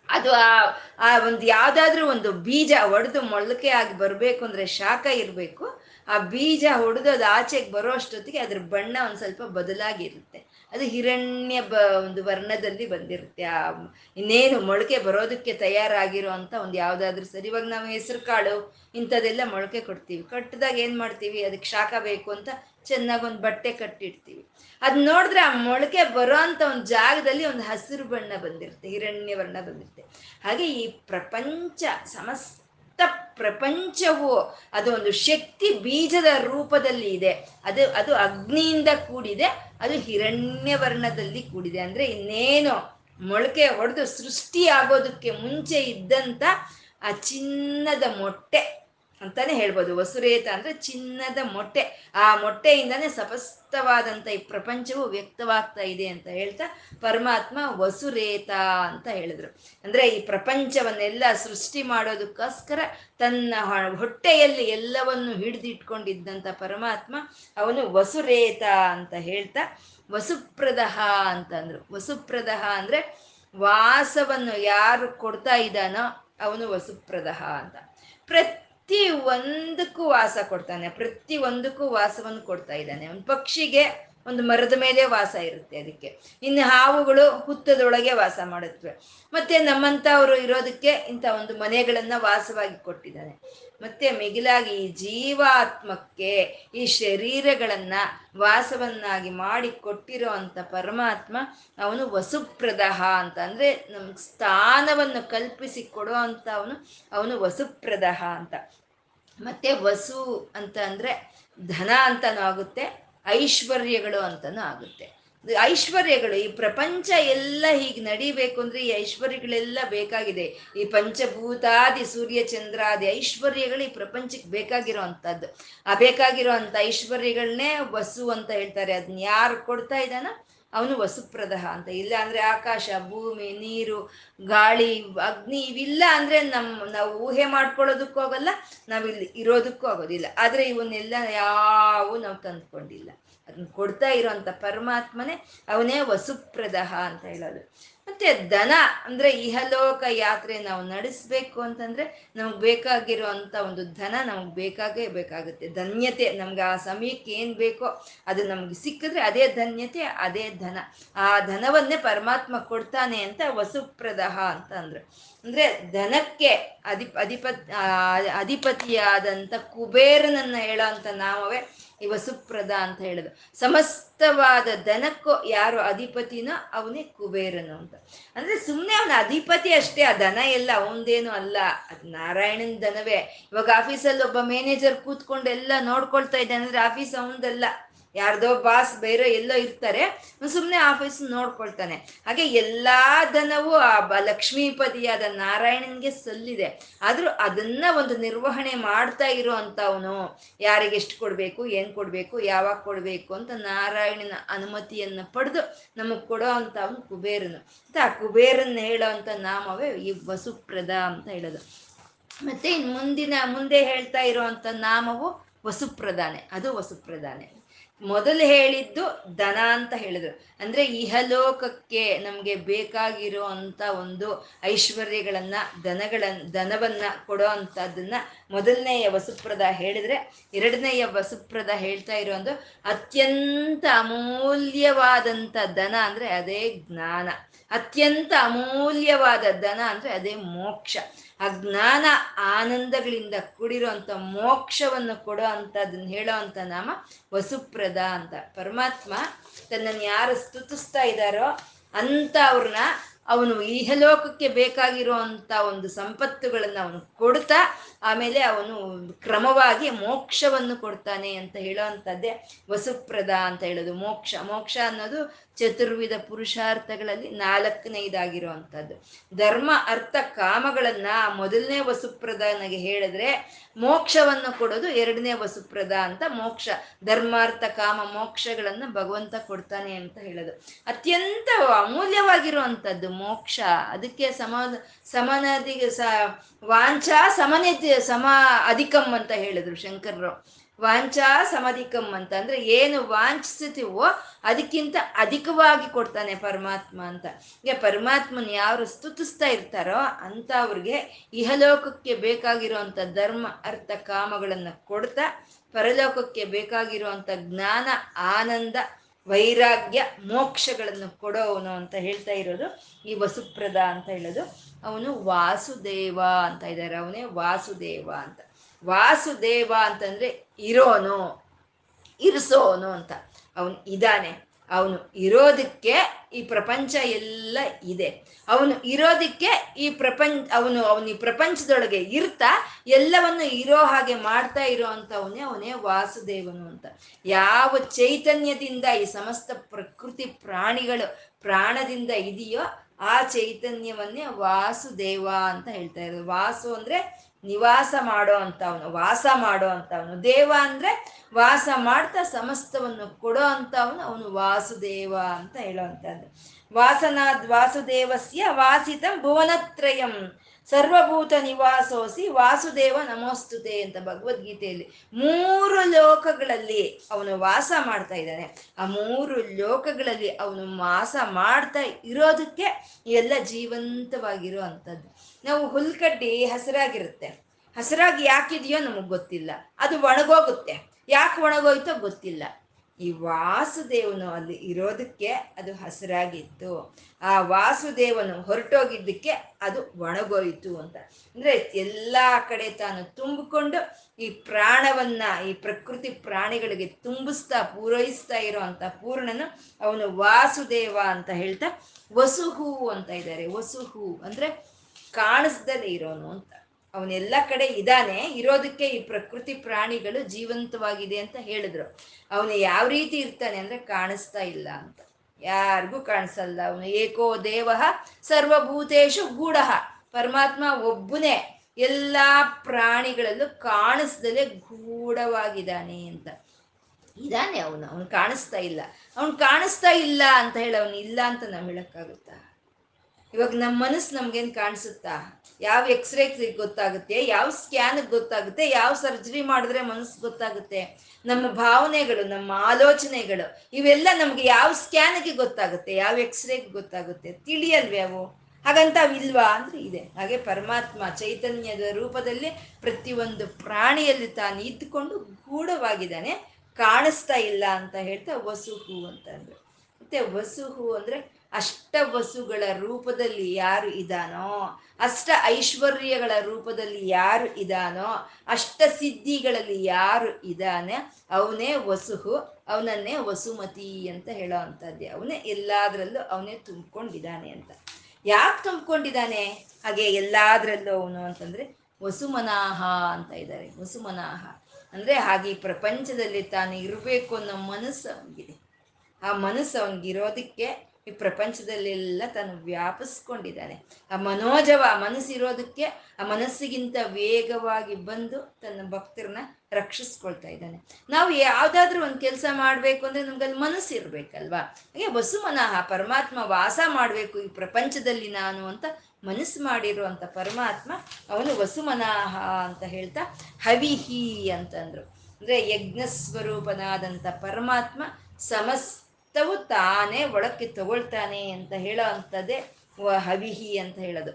ಅದು ಆ ಆ ಒಂದು ಯಾವುದಾದ್ರೂ ಒಂದು ಬೀಜ ಒಡೆದು ಮೊಳಕೆ ಆಗಿ ಬರಬೇಕು ಅಂದ್ರೆ ಶಾಖ ಇರಬೇಕು. ಆ ಬೀಜ ಹೊಡೆದು ಅದು ಆಚೆಗೆ ಬರೋ ಅಷ್ಟೊತ್ತಿಗೆ ಅದ್ರ ಬಣ್ಣ ಒಂದು ಸ್ವಲ್ಪ ಬದಲಾಗಿರುತ್ತೆ ಅದು ಹಿರಣ್ಯ ಬ, ಒಂದು ವರ್ಣದಲ್ಲಿ ಬಂದಿರುತ್ತೆ. ಆ, ಇನ್ನೇನು ಮೊಳಕೆ ಬರೋದಕ್ಕೆ ತಯಾರಾಗಿರೋ ಅಂತ ಒಂದು ಯಾವುದಾದ್ರೂ ಸರಿ. ಇವಾಗ ನಾವು ಹೆಸರು ಕಾಳು ಇಂಥದೆಲ್ಲ ಮೊಳಕೆ ಕೊಡ್ತೀವಿ. ಕಟ್ಟಿದಾಗ ಏನು ಮಾಡ್ತೀವಿ? ಅದಕ್ಕೆ ಶಾಖ ಬೇಕು ಅಂತ ಚೆನ್ನಾಗಿ ಒಂದು ಬಟ್ಟೆ ಕಟ್ಟಿಡ್ತೀವಿ. ಅದು ನೋಡಿದ್ರೆ ಆ ಮೊಳಕೆ ಬರೋ ಅಂತ ಒಂದು ಜಾಗದಲ್ಲಿ ಒಂದು ಹಸಿರು ಬಣ್ಣ ಬಂದಿರುತ್ತೆ. ಹಿರಣ್ಯ ವರ್ಣ ಬಂದಿರುತ್ತೆ. ಹಾಗೆ ಈ ಪ್ರಪಂಚ, ಸಮಸ್ತ ಪ್ರಪಂಚವು, ಅದು ಒಂದು ಶಕ್ತಿ ಬೀಜದ ರೂಪದಲ್ಲಿ ಇದೆ. ಅದು ಅದು ಅಗ್ನಿಯಿಂದ ಕೂಡಿದೆ, ಅದು ಹಿರಣ್ಯ ವರ್ಣದಲ್ಲಿ ಕೂಡಿದೆ. ಅಂದ್ರೆ ಇನ್ನೇನು ಮೊಳಕೆ ಹೊಡೆದು ಸೃಷ್ಟಿ ಆಗೋದಕ್ಕೆ ಮುಂಚೆ ಇದ್ದಂತ ಆ ಚಿನ್ನದ ಮೊಟ್ಟೆ. ಅಂತಾನೆ ಹೇಳ್ಬೋದು. ವಸುರೇತ ಅಂದ್ರೆ ಚಿನ್ನದ ಮೊಟ್ಟೆ. ಆ ಮೊಟ್ಟೆಯಿಂದಾನೇ ಸಪಸ್ತವಾದಂಥ ಈ ಪ್ರಪಂಚವು ವ್ಯಕ್ತವಾಗ್ತಾ ಇದೆ ಅಂತ ಹೇಳ್ತಾ ಪರಮಾತ್ಮ ವಸುರೇತ ಅಂತ ಹೇಳಿದ್ರು. ಅಂದ್ರೆ ಈ ಪ್ರಪಂಚವನ್ನೆಲ್ಲ ಸೃಷ್ಟಿ ಮಾಡೋದಕ್ಕೋಸ್ಕರ ತನ್ನ ಹೊಟ್ಟೆಯಲ್ಲಿ ಎಲ್ಲವನ್ನು ಹಿಡಿದಿಟ್ಕೊಂಡಿದ್ದಂಥ ಪರಮಾತ್ಮ ಅವನು ವಸುರೇತ ಅಂತ ಹೇಳ್ತಾ ವಸುಪ್ರದಹ ಅಂತಂದ್ರು ವಸುಪ್ರದಹ ಅಂದ್ರೆ ವಾಸವನ್ನು ಯಾರು ಕೊಡ್ತಾ ಇದ್ದಾನೋ ಅವನು ವಸುಪ್ರದಹ ಅಂತ. ಪ್ರತಿ ಪ್ರತಿ ಒಂದಕ್ಕೂ ವಾಸ ಕೊಡ್ತಾನೆ ಪ್ರತಿ ಒಂದಕ್ಕೂ ವಾಸವನ್ನು ಕೊಡ್ತಾ ಇದ್ದಾನೆ. ಒಂದು ಪಕ್ಷಿಗೆ ಒಂದು ಮರದ ಮೇಲೆ ವಾಸ ಇರುತ್ತೆ ಅದಕ್ಕೆ. ಇನ್ನು ಹಾವುಗಳು ಹುತ್ತದೊಳಗೆ ವಾಸ ಮಾಡುತ್ತವೆ. ಮತ್ತೆ ನಮ್ಮಂಥವ್ರು ಇರೋದಕ್ಕೆ ಇಂಥ ಒಂದು ಮನೆಗಳನ್ನ ವಾಸವಾಗಿ ಕೊಟ್ಟಿದ್ದಾನೆ ಮತ್ತೆ ಮಿಗಿಲಾಗಿ ಈ ಜೀವಾತ್ಮಕ್ಕೆ ಈ ಶರೀರಗಳನ್ನ ವಾಸವನ್ನಾಗಿ ಮಾಡಿ ಕೊಟ್ಟಿರೋ ಅಂತ ಪರಮಾತ್ಮ ಅವನು ವಸುಪ್ರದಹ ಅಂತ ಅಂದ್ರೆ ನಮ್ಗೆ ಸ್ಥಾನವನ್ನು ಕಲ್ಪಿಸಿ ಕೊಡೋ ಅಂತ ಅವನು ಅವನು ವಸುಪ್ರದಹ ಅಂತ. ಮತ್ತೆ ವಸು ಅಂತ ಅಂದ್ರೆ ಧನ ಅಂತನೂ ಆಗುತ್ತೆ. ಐಶ್ವರ್ಯಗಳು ಅಂತನೂ ಆಗುತ್ತೆ. ಐಶ್ವರ್ಯಗಳು, ಈ ಪ್ರಪಂಚ ಎಲ್ಲ ಹೀಗೆ ನಡಿಬೇಕು ಅಂದ್ರೆ ಈ ಐಶ್ವರ್ಯಗಳೆಲ್ಲ ಬೇಕಾಗಿದೆ. ಈ ಪಂಚಭೂತಾದಿ ಸೂರ್ಯ ಚಂದ್ರಾದಿ ಐಶ್ವರ್ಯಗಳು ಈ ಪ್ರಪಂಚಕ್ಕೆ ಬೇಕಾಗಿರೋ ಅಂಥದ್ದು ಆ ಬೇಕಾಗಿರೋ ಅಂಥ ಐಶ್ವರ್ಯಗಳನ್ನೇ ವಸು ಅಂತ ಹೇಳ್ತಾರೆ. ಅದನ್ನ ಯಾರು ಕೊಡ್ತಾ ಇದ್ದಾನ ಅವನು ವಸುಪ್ರದಹ ಅಂತ. ಇಲ್ಲ ಅಂದ್ರೆ ಆಕಾಶ, ಭೂಮಿ, ನೀರು, ಗಾಳಿ, ಅಗ್ನಿ, ಇವಿಲ್ಲ ಅಂದ್ರೆ ನಮ್, ನಾವು ಊಹೆ ಮಾಡ್ಕೊಳ್ಳೋದಕ್ಕೂ ಆಗಲ್ಲ ನಾವಿಲ್ಲಿ ಇರೋದಕ್ಕೂ ಆಗೋದಿಲ್ಲ. ಆದ್ರೆ ಇವನ್ನೆಲ್ಲ ಯಾವು ನಾವು ತಂದ್ಕೊಂಡಿಲ್ಲ. ಅದನ್ನ ಕೊಡ್ತಾ ಇರೋಂಥ ಪರಮಾತ್ಮನೇ ಅವನೇ ವಸುಪ್ರದಹ ಅಂತ ಹೇಳೋದು. ಮತ್ತೆ ದನ ಅಂದ್ರೆ ಇಹಲೋಕ ಯಾತ್ರೆ ನಾವು ನಡೆಸ್ಬೇಕು ಅಂತಂದ್ರೆ ನಮ್ಗೆ ಬೇಕಾಗಿರುವಂತ ಒಂದು ಧನ ನಮ್ಗೆ ಬೇಕಾಗೇ ಬೇಕಾಗುತ್ತೆ. ಧನ್ಯತೆ ನಮ್ಗೆ ಆ ಸಮಯಕ್ಕೆ ಏನ್ ಬೇಕೋ ಅದು ನಮ್ಗೆ ಸಿಕ್ಕಿದ್ರೆ ಅದೇ ಧನ್ಯತೆ, ಅದೇ ಧನ ಆ ಧನವನ್ನೇ ಪರಮಾತ್ಮ ಕೊಡ್ತಾನೆ ಅಂತ ವಸುಪ್ರದಹ ಅಂತ ಅಂದ್ರು. ಅಂದ್ರೆ ಧನಕ್ಕೆ ಅಧಿಪ, ಅಧಿಪತ್ ಅಧಿಪತಿಯಾದಂಥ ಕುಬೇರನನ್ನ ಹೇಳೋ ಅಂತ ನಾಮವೇ ಈ ವಸುಪ್ರದ ಅಂತ ಹೇಳೋದು. ಸಮಸ್ತವಾದ ದನಕ್ಕೂ ಯಾರು ಅಧಿಪತಿನೋ ಅವನೇ ಕುಬೇರನು ಅಂತ. ಅಂದ್ರೆ ಸುಮ್ಮನೆ ಅವನ ಅಧಿಪತಿ ಅಷ್ಟೇ, ಆ ದನ ಎಲ್ಲ ಅವನದೇನು ಅಲ್ಲ. ಅದು ನಾರಾಯಣನ ದನವೇ. ಇವಾಗ ಆಫೀಸಲ್ಲಿ ಒಬ್ಬ ಮ್ಯಾನೇಜರ್ ಕೂತ್ಕೊಂಡು ಎಲ್ಲ ನೋಡ್ಕೊಳ್ತಾ ಇದ್ದಾನೆ, ಅಂದ್ರೆ ಆಫೀಸ್ ಅವನದಲ್ಲ. ಯಾರ್ದೋ ಬಾಸ್ ಬೇರೆ ಎಲ್ಲೋ ಇರ್ತಾರೆ ಸುಮ್ಮನೆ ಆಫೀಸ್ ನೋಡ್ಕೊಳ್ತಾನೆ. ಹಾಗೆ ಎಲ್ಲಾ ಧನವು ಆ ಲಕ್ಷ್ಮೀಪತಿಯಾದ ನಾರಾಯಣನ್ಗೆ ಸಲ್ಲಿದೆ. ಆದ್ರೂ ಅದನ್ನ ಒಂದು ನಿರ್ವಹಣೆ ಮಾಡ್ತಾ ಇರೋ ಅಂತವನು ಯಾರಿಗೆ ಎಷ್ಟು ಕೊಡ್ಬೇಕು, ಏನ್ ಕೊಡ್ಬೇಕು, ಯಾವಾಗ ಕೊಡ್ಬೇಕು ಅಂತ ನಾರಾಯಣನ ಅನುಮತಿಯನ್ನ ಪಡೆದು ನಮಗ್ ಕೊಡೋ ಅಂತ ಅವನು ಕುಬೇರನು ಆ ಕುಬೇರನ್ನ ಹೇಳೋ ಅಂತ ನಾಮವೇ ಈ ವಸುಪ್ರದ ಅಂತ ಹೇಳೋದು. ಮತ್ತೆ ಇನ್ ಮುಂದಿನ, ಮುಂದೆ ಹೇಳ್ತಾ ಇರುವಂತ ನಾಮವು ವಸುಪ್ರಧಾನೆ. ಅದು ವಸುಪ್ರಧಾನೆ. ಮೊದಲು ಹೇಳಿದ್ದು ದನ ಅಂತ ಹೇಳಿದ್ರು. ಅಂದ್ರೆ ಇಹಲೋಕಕ್ಕೆ ನಮ್ಗೆ ಬೇಕಾಗಿರೋ ಅಂತ ಒಂದು ಐಶ್ವರ್ಯಗಳನ್ನ, ದನಗಳನ್ನ, ದನವನ್ನ ಕೊಡೋ ಅಂತದನ್ನ ಮೊದಲನೆಯ ವಸುಪ್ರದ ಹೇಳಿದ್ರೆ, ಎರಡನೆಯ ವಸುಪ್ರದ ಹೇಳ್ತಾ ಇರೋ ಒಂದು ಅತ್ಯಂತ ಅಮೂಲ್ಯವಾದಂಥ ದನ ಅಂದ್ರೆ ಅದೇ ಜ್ಞಾನ. ಅತ್ಯಂತ ಅಮೂಲ್ಯವಾದ ದನ ಅಂದ್ರೆ ಅದೇ ಮೋಕ್ಷ. ಆ ಜ್ಞಾನ ಆನಂದಗಳಿಂದ ಕೂಡಿರುವಂತ ಮೋಕ್ಷವನ್ನು ಕೊಡೋ ಅಂತದನ್ನ ಹೇಳೋ ಅಂತ ನಾಮ ವಸುಪ್ರದ ಅಂತ. ಪರಮಾತ್ಮ ತನ್ನನ್ನು ಯಾರು ಸ್ತುತಿಸ್ತಾ ಇದ್ದಾರೋ ಅಂತ ಅವ್ರನ್ನ ಅವನು ಇಹಲೋಕಕ್ಕೆ ಬೇಕಾಗಿರುವಂತ ಒಂದು ಸಂಪತ್ತುಗಳನ್ನು ಅವನು ಕೊಡ್ತಾ, ಆಮೇಲೆ ಅವನು ಕ್ರಮವಾಗಿ ಮೋಕ್ಷವನ್ನು ಕೊಡ್ತಾನೆ ಅಂತ ಹೇಳೋ ಅಂಥದ್ದೇ ವಸುಪ್ರದ ಅಂತ ಹೇಳೋದು. ಮೋಕ್ಷ ಮೋಕ್ಷ ಅನ್ನೋದು ಚತುರ್ವಿಧ ಪುರುಷಾರ್ಥಗಳಲ್ಲಿ ನಾಲ್ಕನೇದಾಗಿರುವಂಥದ್ದು. ಧರ್ಮ, ಅರ್ಥ, ಕಾಮಗಳನ್ನ ಮೊದಲನೇ ವಸುಪ್ರಧಾನಿಗೆ ಹೇಳಿದ್ರೆ ಮೋಕ್ಷವನ್ನು ಕೊಡೋದು ಎರಡನೇ ವಸುಪ್ರದ ಅಂತ ಮೋಕ್ಷ, ಧರ್ಮಾರ್ಥ, ಕಾಮ, ಮೋಕ್ಷಗಳನ್ನು ಭಗವಂತ ಕೊಡ್ತಾನೆ ಅಂತ ಹೇಳೋದು. ಅತ್ಯಂತ ಅಮೂಲ್ಯವಾಗಿರುವಂಥದ್ದು ಮೋಕ್ಷ. ಅದಕ್ಕೆ ಸಮ ಸಮನದಿ ಸ, ವಾಂಛಾ ಸಮನಿತಿ, ಸಮ ಅಧಿಕಂ ಅಂತ ಹೇಳಿದ್ರು ಶಂಕರರು. ವಾಂಛಾ ಸಮಧಿಕಂ ಅಂತ ಅಂದ್ರೆ ಏನು ವಾಂಛಿಸ್ತೀವೋ ಅದಕ್ಕಿಂತ ಅಧಿಕವಾಗಿ ಕೊಡ್ತಾನೆ ಪರಮಾತ್ಮ ಅಂತ. ಈಗ ಪರಮಾತ್ಮನ ಯಾರು ಸ್ತುತಿಸ್ತಾ ಇರ್ತಾರೋ ಅಂತ ಅವ್ರಿಗೆ ಇಹಲೋಕಕ್ಕೆ ಬೇಕಾಗಿರುವಂತ ಧರ್ಮ, ಅರ್ಥ, ಕಾಮಗಳನ್ನ ಕೊಡ್ತಾ ಪರಲೋಕಕ್ಕೆ ಬೇಕಾಗಿರುವಂತ ಜ್ಞಾನ, ಆನಂದ ವೈರಾಗ್ಯ ಮೋಕ್ಷಗಳನ್ನು ಕೊಡೋವನು ಅಂತ ಹೇಳ್ತಾ ಇರೋದು. ಈ ವಸುಪ್ರದ ಅಂತ ಹೇಳೋದು. ಅವನು ವಾಸುದೇವ ಅಂತ ಇದ್ದಾರೆ. ಅವನೇ ವಾಸುದೇವ ಅಂತ. ವಾಸುದೇವ ಅಂತಂದ್ರೆ ಇರೋನು, ಇರಿಸೋನು ಅಂತ. ಅವನು ಇದ್ದಾನೆ. ಅವನು ಇರೋದಕ್ಕೆ ಈ ಪ್ರಪಂಚ ಎಲ್ಲ ಇದೆ. ಅವನು ಇರೋದಕ್ಕೆ ಈ ಪ್ರಪಂಚ, ಅವನು ಅವನು ಈ ಪ್ರಪಂಚದೊಳಗೆ ಇರ್ತಾ, ಎಲ್ಲವನ್ನು ಇರೋ ಹಾಗೆ ಮಾಡ್ತಾ ಇರೋ ಅವನೇ ಅವನೇ ವಾಸುದೇವನು ಅಂತ. ಯಾವ ಚೈತನ್ಯದಿಂದ ಈ ಸಮಸ್ತ ಪ್ರಕೃತಿ ಪ್ರಾಣಿಗಳು ಪ್ರಾಣದಿಂದ ಇದೆಯೋ ಆ ಚೈತನ್ಯವನ್ನೇ ವಾಸುದೇವ ಅಂತ ಹೇಳ್ತಾ ಇರೋದು. ವಾಸು ಅಂದ್ರೆ ನಿವಾಸ ಮಾಡೋ ಅಂತವನು, ವಾಸ ಮಾಡೋ ಅಂತವನು. ದೇವ ಅಂದ್ರೆ ವಾಸ ಮಾಡ್ತಾ ಸಮಸ್ತವನ್ನು ಕೊಡೋ ಅಂತವನು, ಅವನು ವಾಸುದೇವ ಅಂತ ಹೇಳೋವಂಥದ್ದು. ವಾಸನಾದ್ ವಾಸುದೇವಸ್ಯ ವಾಸಿತಂ ಭುವನತ್ರಯಂ. ಸರ್ವಭೂತ ನಿವಾಸೋಸಿ ವಾಸುದೇವ ನಮೋಸ್ತುತೆ ಅಂತ ಭಗವದ್ಗೀತೆಯಲ್ಲಿ ಮೂರು ಲೋಕಗಳಲ್ಲಿ ಅವನು ವಾಸ ಮಾಡ್ತಾ ಇದ್ದಾನೆ. ಆ ಮೂರು ಲೋಕಗಳಲ್ಲಿ ಅವನು ವಾಸ ಮಾಡ್ತಾ ಇರೋದಕ್ಕೆ ಎಲ್ಲ ಜೀವಂತವಾಗಿರೋ ಅಂಥದ್ದು ನಾವು ಹುಲ್ಕಡ್ಡಿ ಹಸಿರಾಗಿರುತ್ತೆ. ಹಸಿರಾಗಿ ಯಾಕಿದೆಯೋ ನಮಗೆ ಗೊತ್ತಿಲ್ಲ. ಅದು ಒಣಗೋಗುತ್ತೆ. ಯಾಕೆ ಒಣಗೋಯ್ತೋ ಗೊತ್ತಿಲ್ಲ. ಈ ವಾಸುದೇವನು ಅಲ್ಲಿ ಇರೋದಕ್ಕೆ ಅದು ಹಸಿರಾಗಿತ್ತು. ಆ ವಾಸುದೇವನು ಹೊರಟೋಗಿದ್ದಕ್ಕೆ ಅದು ಒಣಗೋಯಿತು ಅಂತ. ಅಂದ್ರೆ ಎಲ್ಲಾ ಕಡೆ ತಾನು ತುಂಬಿಕೊಂಡು ಈ ಪ್ರಾಣವನ್ನ, ಈ ಪ್ರಕೃತಿ ಪ್ರಾಣಿಗಳಿಗೆ ತುಂಬಿಸ್ತಾ, ಪೂರೈಸ್ತಾ ಇರೋ ಅಂತ ಪೂರ್ಣನು ಅವನು ವಾಸುದೇವ ಅಂತ ಹೇಳ್ತಾ ವಸುಹು ಅಂತ ಇದ್ದಾರೆ. ವಸುಹು ಅಂದ್ರೆ ಕಾಣಿಸ್ದಲೇ ಇರೋನು ಅಂತ. ಅವನೆಲ್ಲ ಕಡೆ ಇದ್ದಾನೆ ಇರೋದಕ್ಕೆ ಈ ಪ್ರಕೃತಿ ಪ್ರಾಣಿಗಳು ಜೀವಂತವಾಗಿದೆ ಅಂತ ಹೇಳಿದ್ರು. ಅವನು ಯಾವ ರೀತಿ ಇರ್ತಾನೆ ಅಂದ್ರೆ ಕಾಣಿಸ್ತಾ ಇಲ್ಲ ಅಂತ. ಯಾರಿಗೂ ಕಾಣಿಸಲ್ಲ. ಅವನು ಏಕೋ ದೇವ ಸರ್ವಭೂತೇಶು ಗೂಢ. ಪರಮಾತ್ಮ ಒಬ್ಬನೇ. ಎಲ್ಲಾ ಪ್ರಾಣಿಗಳಲ್ಲೂ ಕಾಣಿಸ್ದಲೇ ಗೂಢವಾಗಿದ್ದಾನೆ ಅಂತ. ಇದಾನೆ ಅವನು. ಅವನು ಕಾಣಿಸ್ತಾ ಇಲ್ಲ. ಅವನು ಕಾಣಿಸ್ತಾ ಇಲ್ಲ ಅಂತ ಹೇಳಿ ಅವನು ಇಲ್ಲ ಅಂತ ನಾವು ಇವಾಗ ನಮ್ಮ ಮನಸ್ಸು ನಮ್ಗೇನು ಕಾಣಿಸುತ್ತಾ? ಯಾವ ಎಕ್ಸ್ರೇ ಗೊತ್ತಾಗುತ್ತೆ, ಯಾವ ಸ್ಕ್ಯಾನಿಗೆ ಗೊತ್ತಾಗುತ್ತೆ, ಯಾವ ಸರ್ಜರಿ ಮಾಡಿದ್ರೆ ಮನಸ್ಸು ಗೊತ್ತಾಗುತ್ತೆ? ನಮ್ಮ ಭಾವನೆಗಳು, ನಮ್ಮ ಆಲೋಚನೆಗಳು, ಇವೆಲ್ಲ ನಮ್ಗೆ ಯಾವ ಸ್ಕ್ಯಾನಿಗೆ ಗೊತ್ತಾಗುತ್ತೆ, ಯಾವ ಎಕ್ಸ್ರೇಗೆ ಗೊತ್ತಾಗುತ್ತೆ ತಿಳಿಯಲ್ವೇ ಅವು? ಹಾಗಂತ ಅವಿಲ್ವಾ ಅಂದ್ರೆ ಇದೆ. ಹಾಗೆ ಪರಮಾತ್ಮ ಚೈತನ್ಯದ ರೂಪದಲ್ಲಿ ಪ್ರತಿಯೊಂದು ಪ್ರಾಣಿಯಲ್ಲಿ ತಾನು ಇದ್ದುಕೊಂಡು ಗೂಢವಾಗಿದ್ದಾನೆ, ಕಾಣಿಸ್ತಾ ಇಲ್ಲ ಅಂತ ಹೇಳ್ತಾ ವಸುಹು ಅಂತಂದ್ರು ಮತ್ತೆ ವಸುಹು ಅಂದ್ರೆ ಅಷ್ಟ ವಸುಗಳ ರೂಪದಲ್ಲಿ ಯಾರು ಇದಾನೋ, ಅಷ್ಟ ಐಶ್ವರ್ಯಗಳ ರೂಪದಲ್ಲಿ ಯಾರು ಇದಾನೋ, ಅಷ್ಟ ಸಿದ್ಧಿಗಳಲ್ಲಿ ಯಾರು ಇದ್ದಾನೆ ಅವನೇ ವಸುಹು, ಅವನನ್ನೇ ವಸುಮತಿ ಅಂತ ಹೇಳೋ ಅಂಥದ್ದೇ. ಅವನೇ ಎಲ್ಲಾದ್ರಲ್ಲೂ ಅವನೇ ತುಂಬಿಕೊಂಡಿದ್ದಾನೆ ಅಂತ. ಯಾಕೆ ತುಂಬಿಕೊಂಡಿದ್ದಾನೆ? ಹಾಗೆ ಎಲ್ಲಾದ್ರಲ್ಲೂ ಅವನು ಅಂತಂದ್ರೆ ವಸುಮನಾಹ ಅಂತ ಇದ್ದಾರೆ. ವಸುಮನಾಹ ಅಂದ್ರೆ ಹಾಗೆ ಪ್ರಪಂಚದಲ್ಲಿ ತಾನು ಇರಬೇಕು ಅನ್ನೋ ಮನಸ್ಸು ಅವನಿಗಿದೆ. ಆ ಮನಸ್ಸು ಅವನಿಗಿರೋದಕ್ಕೆ ಈ ಪ್ರಪಂಚದಲ್ಲೆಲ್ಲ ತಾನು ವ್ಯಾಪಿಸ್ಕೊಂಡಿದ್ದಾನೆ. ಆ ಮನೋಜವ ಆ ಮನಸ್ಸಿರೋದಕ್ಕೆ, ಆ ಮನಸ್ಸಿಗಿಂತ ವೇಗವಾಗಿ ಬಂದು ತನ್ನ ಭಕ್ತರನ್ನ ರಕ್ಷಿಸ್ಕೊಳ್ತಾ ಇದ್ದಾನೆ. ನಾವು ಯಾವ್ದಾದ್ರು ಒಂದು ಕೆಲಸ ಮಾಡಬೇಕು ಅಂದ್ರೆ ನಮ್ಗಲ್ಲಿ ಮನಸ್ಸು ಇರ್ಬೇಕಲ್ವಾ? ಹಾಗೆ ವಸುಮನಃ ಪರಮಾತ್ಮ ವಾಸ ಮಾಡಬೇಕು ಈ ಪ್ರಪಂಚದಲ್ಲಿ ನಾನು ಅಂತ ಮನಸ್ಸು ಮಾಡಿರುವಂತ ಪರಮಾತ್ಮ, ಅವನು ವಸುಮನಾಹ ಅಂತ ಹೇಳ್ತಾ ಹವಿಹಿ ಅಂತಂದ್ರು. ಅಂದ್ರೆ ಯಜ್ಞ ಸ್ವರೂಪನಾದಂಥ ಪರಮಾತ್ಮ ಸಮಸ್ತವು ತಾನೇ ಒಳಕ್ಕೆ ತಗೊಳ್ತಾನೆ ಅಂತ ಹೇಳೋ ಅಂಥದ್ದೇ ಹವಿಹಿ ಅಂತ ಹೇಳೋದು.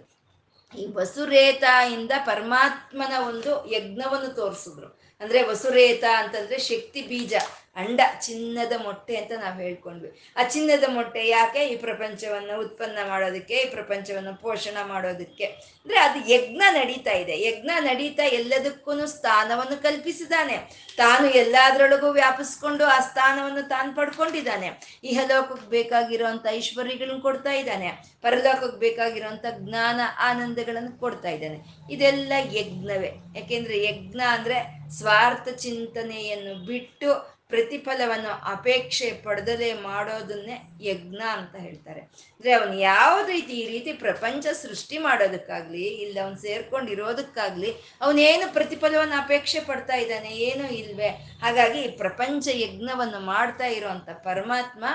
ಈ ವಸುರೇತ ಇಂದ ಪರಮಾತ್ಮನ ಒಂದು ಯಜ್ಞವನ್ನು ತೋರಿಸಿದ್ರು. ಅಂದ್ರೆ ವಸುರೇತ ಅಂತಂದ್ರೆ ಶಕ್ತಿ ಬೀಜ. ಅಂಡ, ಚಿನ್ನದ ಮೊಟ್ಟೆ ಅಂತ ನಾವು ಹೇಳ್ಕೊಂಡ್ವಿ. ಆ ಚಿನ್ನದ ಮೊಟ್ಟೆ ಯಾಕೆ ಈ ಪ್ರಪಂಚವನ್ನು ಉತ್ಪನ್ನ ಮಾಡೋದಕ್ಕೆ, ಈ ಪ್ರಪಂಚವನ್ನು ಪೋಷಣ ಮಾಡೋದಕ್ಕೆ? ಅಂದ್ರೆ ಅದು ಯಜ್ಞ ನಡೀತಾ ಇದೆ. ಯಜ್ಞ ನಡೀತಾ ಎಲ್ಲದಕ್ಕೂ ಸ್ಥಾನವನ್ನು ಕಲ್ಪಿಸಿದಾನೆ ತಾನು ಎಲ್ಲಾದ್ರೊಳಗೂ ವ್ಯಾಪಿಸ್ಕೊಂಡು ಆ ಸ್ಥಾನವನ್ನು ತಾನು ಪಡ್ಕೊಂಡಿದ್ದಾನೆ. ಇಹಲೋಕಕ್ಕೆ ಬೇಕಾಗಿರುವಂತ ಐಶ್ವರ್ಯಗಳನ್ನು ಕೊಡ್ತಾ ಇದ್ದಾನೆ. ಪರಲೋಕಕ್ಕೆ ಬೇಕಾಗಿರುವಂತ ಜ್ಞಾನ, ಆನಂದಗಳನ್ನು ಕೊಡ್ತಾ ಇದ್ದಾನೆ. ಇದೆಲ್ಲ ಯಜ್ಞವೇ. ಯಾಕೆಂದ್ರೆ ಯಜ್ಞ ಅಂದ್ರೆ ಸ್ವಾರ್ಥ ಚಿಂತನೆಯನ್ನು ಬಿಟ್ಟು ಪ್ರತಿಫಲವನ್ನು ಅಪೇಕ್ಷೆ ಪಡೆದಲೇ ಮಾಡೋದನ್ನೇ ಯಜ್ಞ ಅಂತ ಹೇಳ್ತಾರೆ. ಅಂದ್ರೆ ಅವನು ಯಾವ ರೀತಿ ಈ ರೀತಿ ಪ್ರಪಂಚ ಸೃಷ್ಟಿ ಮಾಡೋದಕ್ಕಾಗ್ಲಿ ಇಲ್ಲ ಅವನು ಸೇರ್ಕೊಂಡಿರೋದಕ್ಕಾಗ್ಲಿ ಅವನೇನು ಪ್ರತಿಫಲವನ್ನು ಅಪೇಕ್ಷೆ ಪಡ್ತಾ ಇದ್ದಾನೆ, ಏನೂ ಇಲ್ವೇ. ಹಾಗಾಗಿ ಪ್ರಪಂಚ ಯಜ್ಞವನ್ನು ಮಾಡ್ತಾ ಇರುವಂತ ಪರಮಾತ್ಮ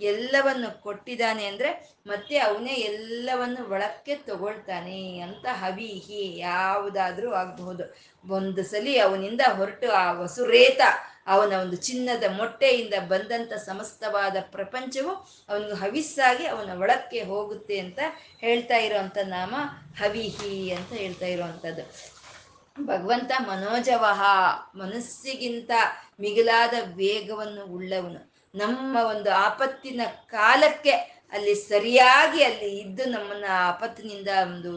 ಎಲ್ಲವನ್ನು ಕೊಟ್ಟಿದ್ದಾನೆ ಅಂದ್ರೆ ಮತ್ತೆ ಅವನೇ ಎಲ್ಲವನ್ನು ಒಳಕ್ಕೆ ತಗೊಳ್ತಾನೆ ಅಂತ ಹವಿಹಿ ಯಾವುದಾದ್ರೂ ಆಗಬಹುದು. ಒಂದು ಸಲಿ ಅವನಿಂದ ಹೊರಟು ಆ ವಸುರೇತ ಅವನ ಒಂದು ಚಿನ್ನದ ಮೊಟ್ಟೆಯಿಂದ ಬಂದಂತ ಸಮಸ್ತವಾದ ಪ್ರಪಂಚವು ಅವನಿಗೆ ಹವಿಸ್ಸಾಗಿ ಅವನ ಒಳಕ್ಕೆ ಹೋಗುತ್ತೆ ಅಂತ ಹೇಳ್ತಾ ಇರೋವಂಥ ನಾಮ ಹವಿಹಿ ಅಂತ ಹೇಳ್ತಾ ಇರುವಂಥದ್ದು ಭಗವಂತ ಮನೋಜವಹ, ಮನಸ್ಸಿಗಿಂತ ಮಿಗಿಲಾದ ವೇಗವನ್ನು ಉಳ್ಳವನು. ನಮ್ಮ ಒಂದು ಆಪತ್ತಿನ ಕಾಲಕ್ಕೆ ಅಲ್ಲಿ ಸರಿಯಾಗಿ ಅಲ್ಲಿ ಇದ್ದು ನಮ್ಮನ್ನ ಆಪತ್ತಿನಿಂದ ಒಂದು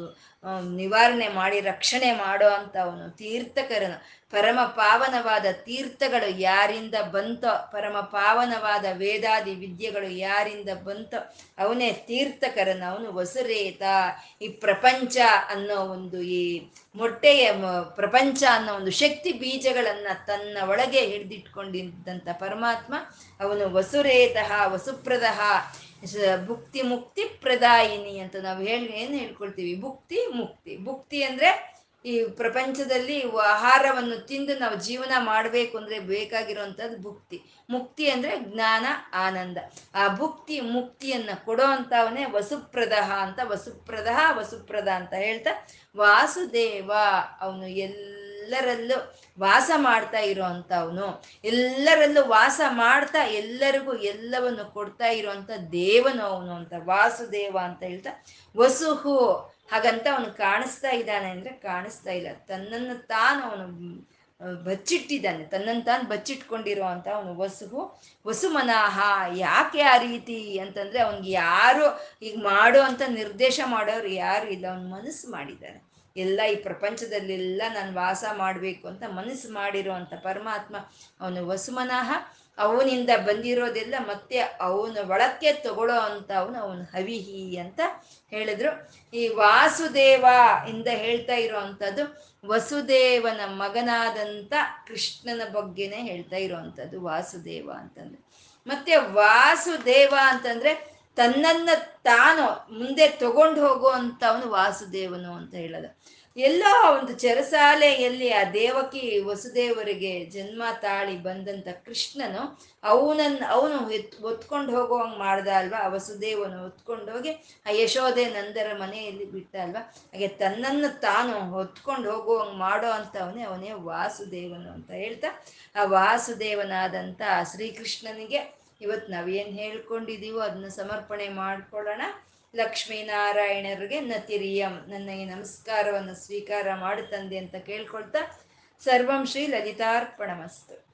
ನಿವಾರಣೆ ಮಾಡಿ, ರಕ್ಷಣೆ ಮಾಡೋ ಅಂತ ಅವನು ತೀರ್ಥಕರನು. ಪರಮ ಪಾವನವಾದ ತೀರ್ಥಗಳು ಯಾರಿಂದ ಬಂತೋ ಪರಮ ಪಾವನವಾದ ವೇದಾದಿ ವಿದ್ಯೆಗಳು ಯಾರಿಂದ ಬಂತೋ, ಅವನೇ ತೀರ್ಥಕರನ, ಅವನು ವಸುರೇತ. ಈ ಪ್ರಪಂಚ ಅನ್ನೋ ಒಂದು ಈ ಮೊಟ್ಟೆಯ ಪ್ರಪಂಚ ಅನ್ನೋ ಒಂದು ಶಕ್ತಿ ಬೀಜಗಳನ್ನ ತನ್ನ ಒಳಗೆ ಹಿಡಿದಿಟ್ಕೊಂಡಿದ್ದಂಥ ಪರಮಾತ್ಮ, ಅವನು ವಸುರೇತಃ, ವಸುಪ್ರದಃ ಭುಕ್ತಿ ಮುಕ್ತಿ ಪ್ರದಾಯಿನಿ ಅಂತ ನಾವು ಹೇಳಿ, ಏನು ಹೇಳ್ಕೊಳ್ತೀವಿ? ಭುಕ್ತಿ ಮುಕ್ತಿ. ಭುಕ್ತಿ ಅಂದ್ರೆ ಈ ಪ್ರಪಂಚದಲ್ಲಿ ಆಹಾರವನ್ನು ತಿಂದು ನಾವು ಜೀವನ ಮಾಡಬೇಕು ಅಂದರೆ ಬೇಕಾಗಿರುವಂಥದ್ದು ಭುಕ್ತಿ. ಮುಕ್ತಿ ಅಂದ್ರೆ ಜ್ಞಾನ, ಆನಂದ. ಆ ಭುಕ್ತಿ ಮುಕ್ತಿಯನ್ನ ಕೊಡೋ ಅಂತವನೇ ವಸುಪ್ರದ ಅಂತ ವಸುಪ್ರದಹ, ವಸುಪ್ರದ ಅಂತ ಹೇಳ್ತಾ ವಾಸುದೇವ ಅವನು ಎಲ್ಲರಲ್ಲೂ ವಾಸ ಮಾಡ್ತಾ ಇರೋ ಅವನು ಎಲ್ಲರಲ್ಲೂ ವಾಸ ಮಾಡ್ತಾ ಎಲ್ಲರಿಗೂ ಎಲ್ಲವನ್ನು ಕೊಡ್ತಾ ಇರುವಂತ ದೇವನು ಅವನು ಅಂತ ವಾಸುದೇವ ಅಂತ ಹೇಳ್ತಾ, ವಸುಹು ಹಾಗಂತ ಅವನು ಕಾಣಿಸ್ತಾ ಇದ್ದಾನೆ ಅಂದ್ರೆ ಕಾಣಿಸ್ತಾ ಇಲ್ಲ. ತನ್ನನ್ನು ತಾನು ಅವನು ಬಚ್ಚಿಟ್ಟಿದ್ದಾನೆ. ತನ್ನನ್ನು ತಾನು ಬಚ್ಚಿಟ್ಕೊಂಡಿರುವಂಥ ಅವನು ವಸುಹು, ವಸುಮನಾಹ, ಯಾಕೆ ಆ ರೀತಿ ಅಂತಂದ್ರೆ ಅವನಿಗೆ ಯಾರು ಈಗ ಮಾಡೋ ಅಂತ ನಿರ್ದೇಶ ಮಾಡೋರು ಯಾರು ಇಲ್ಲ. ಅವನು ಮನಸ್ಸು ಮಾಡಿದ್ದಾನೆ. ಎಲ್ಲ ಈ ಪ್ರಪಂಚದಲ್ಲೆಲ್ಲ ನಾನು ವಾಸ ಮಾಡಬೇಕು ಅಂತ ಮನಸ್ಸು ಮಾಡಿರೋ ಅಂತ ಪರಮಾತ್ಮ ಅವನು ವಸುಮನಾಹ. ಅವನಿಂದ ಬಂದಿರೋದೆಲ್ಲ ಮತ್ತೆ ಅವನ ಒಳಕ್ಕೆ ತಗೊಳ್ಳೋ ಅಂತ ಅವನು ಅವನು ಹವಿಹಿ ಅಂತ ಹೇಳಿದ್ರು. ಈ ವಾಸುದೇವ ಇಂದ ಹೇಳ್ತಾ ಇರೋ ವಸುದೇವನ ಮಗನಾದಂತ ಕೃಷ್ಣನ ಬಗ್ಗೆನೇ ಹೇಳ್ತಾ ಇರುವಂತದ್ದು ವಾಸುದೇವ ಅಂತಂದ್ರೆ. ಮತ್ತೆ ವಾಸುದೇವ ಅಂತಂದ್ರೆ ತನ್ನನ್ನ ತಾನು ಮುಂದೆ ತಗೊಂಡು ಹೋಗೋ ವಾಸುದೇವನು ಅಂತ ಹೇಳೋದು. ಎಲ್ಲೋ ಒಂದು ಚರಸಾಲೆಯಲ್ಲಿ ಆ ದೇವಕಿ ವಸುದೇವರಿಗೆ ಜನ್ಮ ತಾಳಿ ಬಂದಂತ ಕೃಷ್ಣನು ಅವನನ್ನ ಅವನು ಎತ್, ಹೊತ್ಕೊಂಡು ಹೋಗುವಂಗೆ ಮಾಡ್ದ ಅಲ್ವಾ? ಆ ವಸುದೇವನು ಹೊತ್ಕೊಂಡು ಹೋಗಿ ಆ ಯಶೋದೆ ನಂದರ ಮನೆಯಲ್ಲಿ ಬಿಟ್ಟ ಅಲ್ವಾ? ಹಾಗೆ ತನ್ನನ್ನು ತಾನು ಹೊತ್ಕೊಂಡು ಹೋಗುವಂಗೆ ಮಾಡೋ ಅಂತವನೇ ಅವನೇ ವಾಸುದೇವನು ಅಂತ ಹೇಳ್ತಾ, ಆ ವಾಸುದೇವನಾದಂಥ ಶ್ರೀಕೃಷ್ಣನಿಗೆ ಇವತ್ತು ನಾವೇನು ಹೇಳ್ಕೊಂಡಿದೀವೋ ಅದನ್ನ ಸಮರ್ಪಣೆ ಮಾಡ್ಕೊಳ್ಳೋಣ. ಲಕ್ಷ್ಮೀನಾರಾಯಣರಿಗೆ ನತಿರಿಯಂ ನನ್ನ ಈ ನಮಸ್ಕಾರವನ್ನು ಸ್ವೀಕಾರ ಮಾಡು ಅಂತ ಕೇಳ್ಕೊಳ್ತಾ ಸರ್ವಂ ಶ್ರೀ ಲಲಿತಾರ್ಪಣಮಸ್ತು.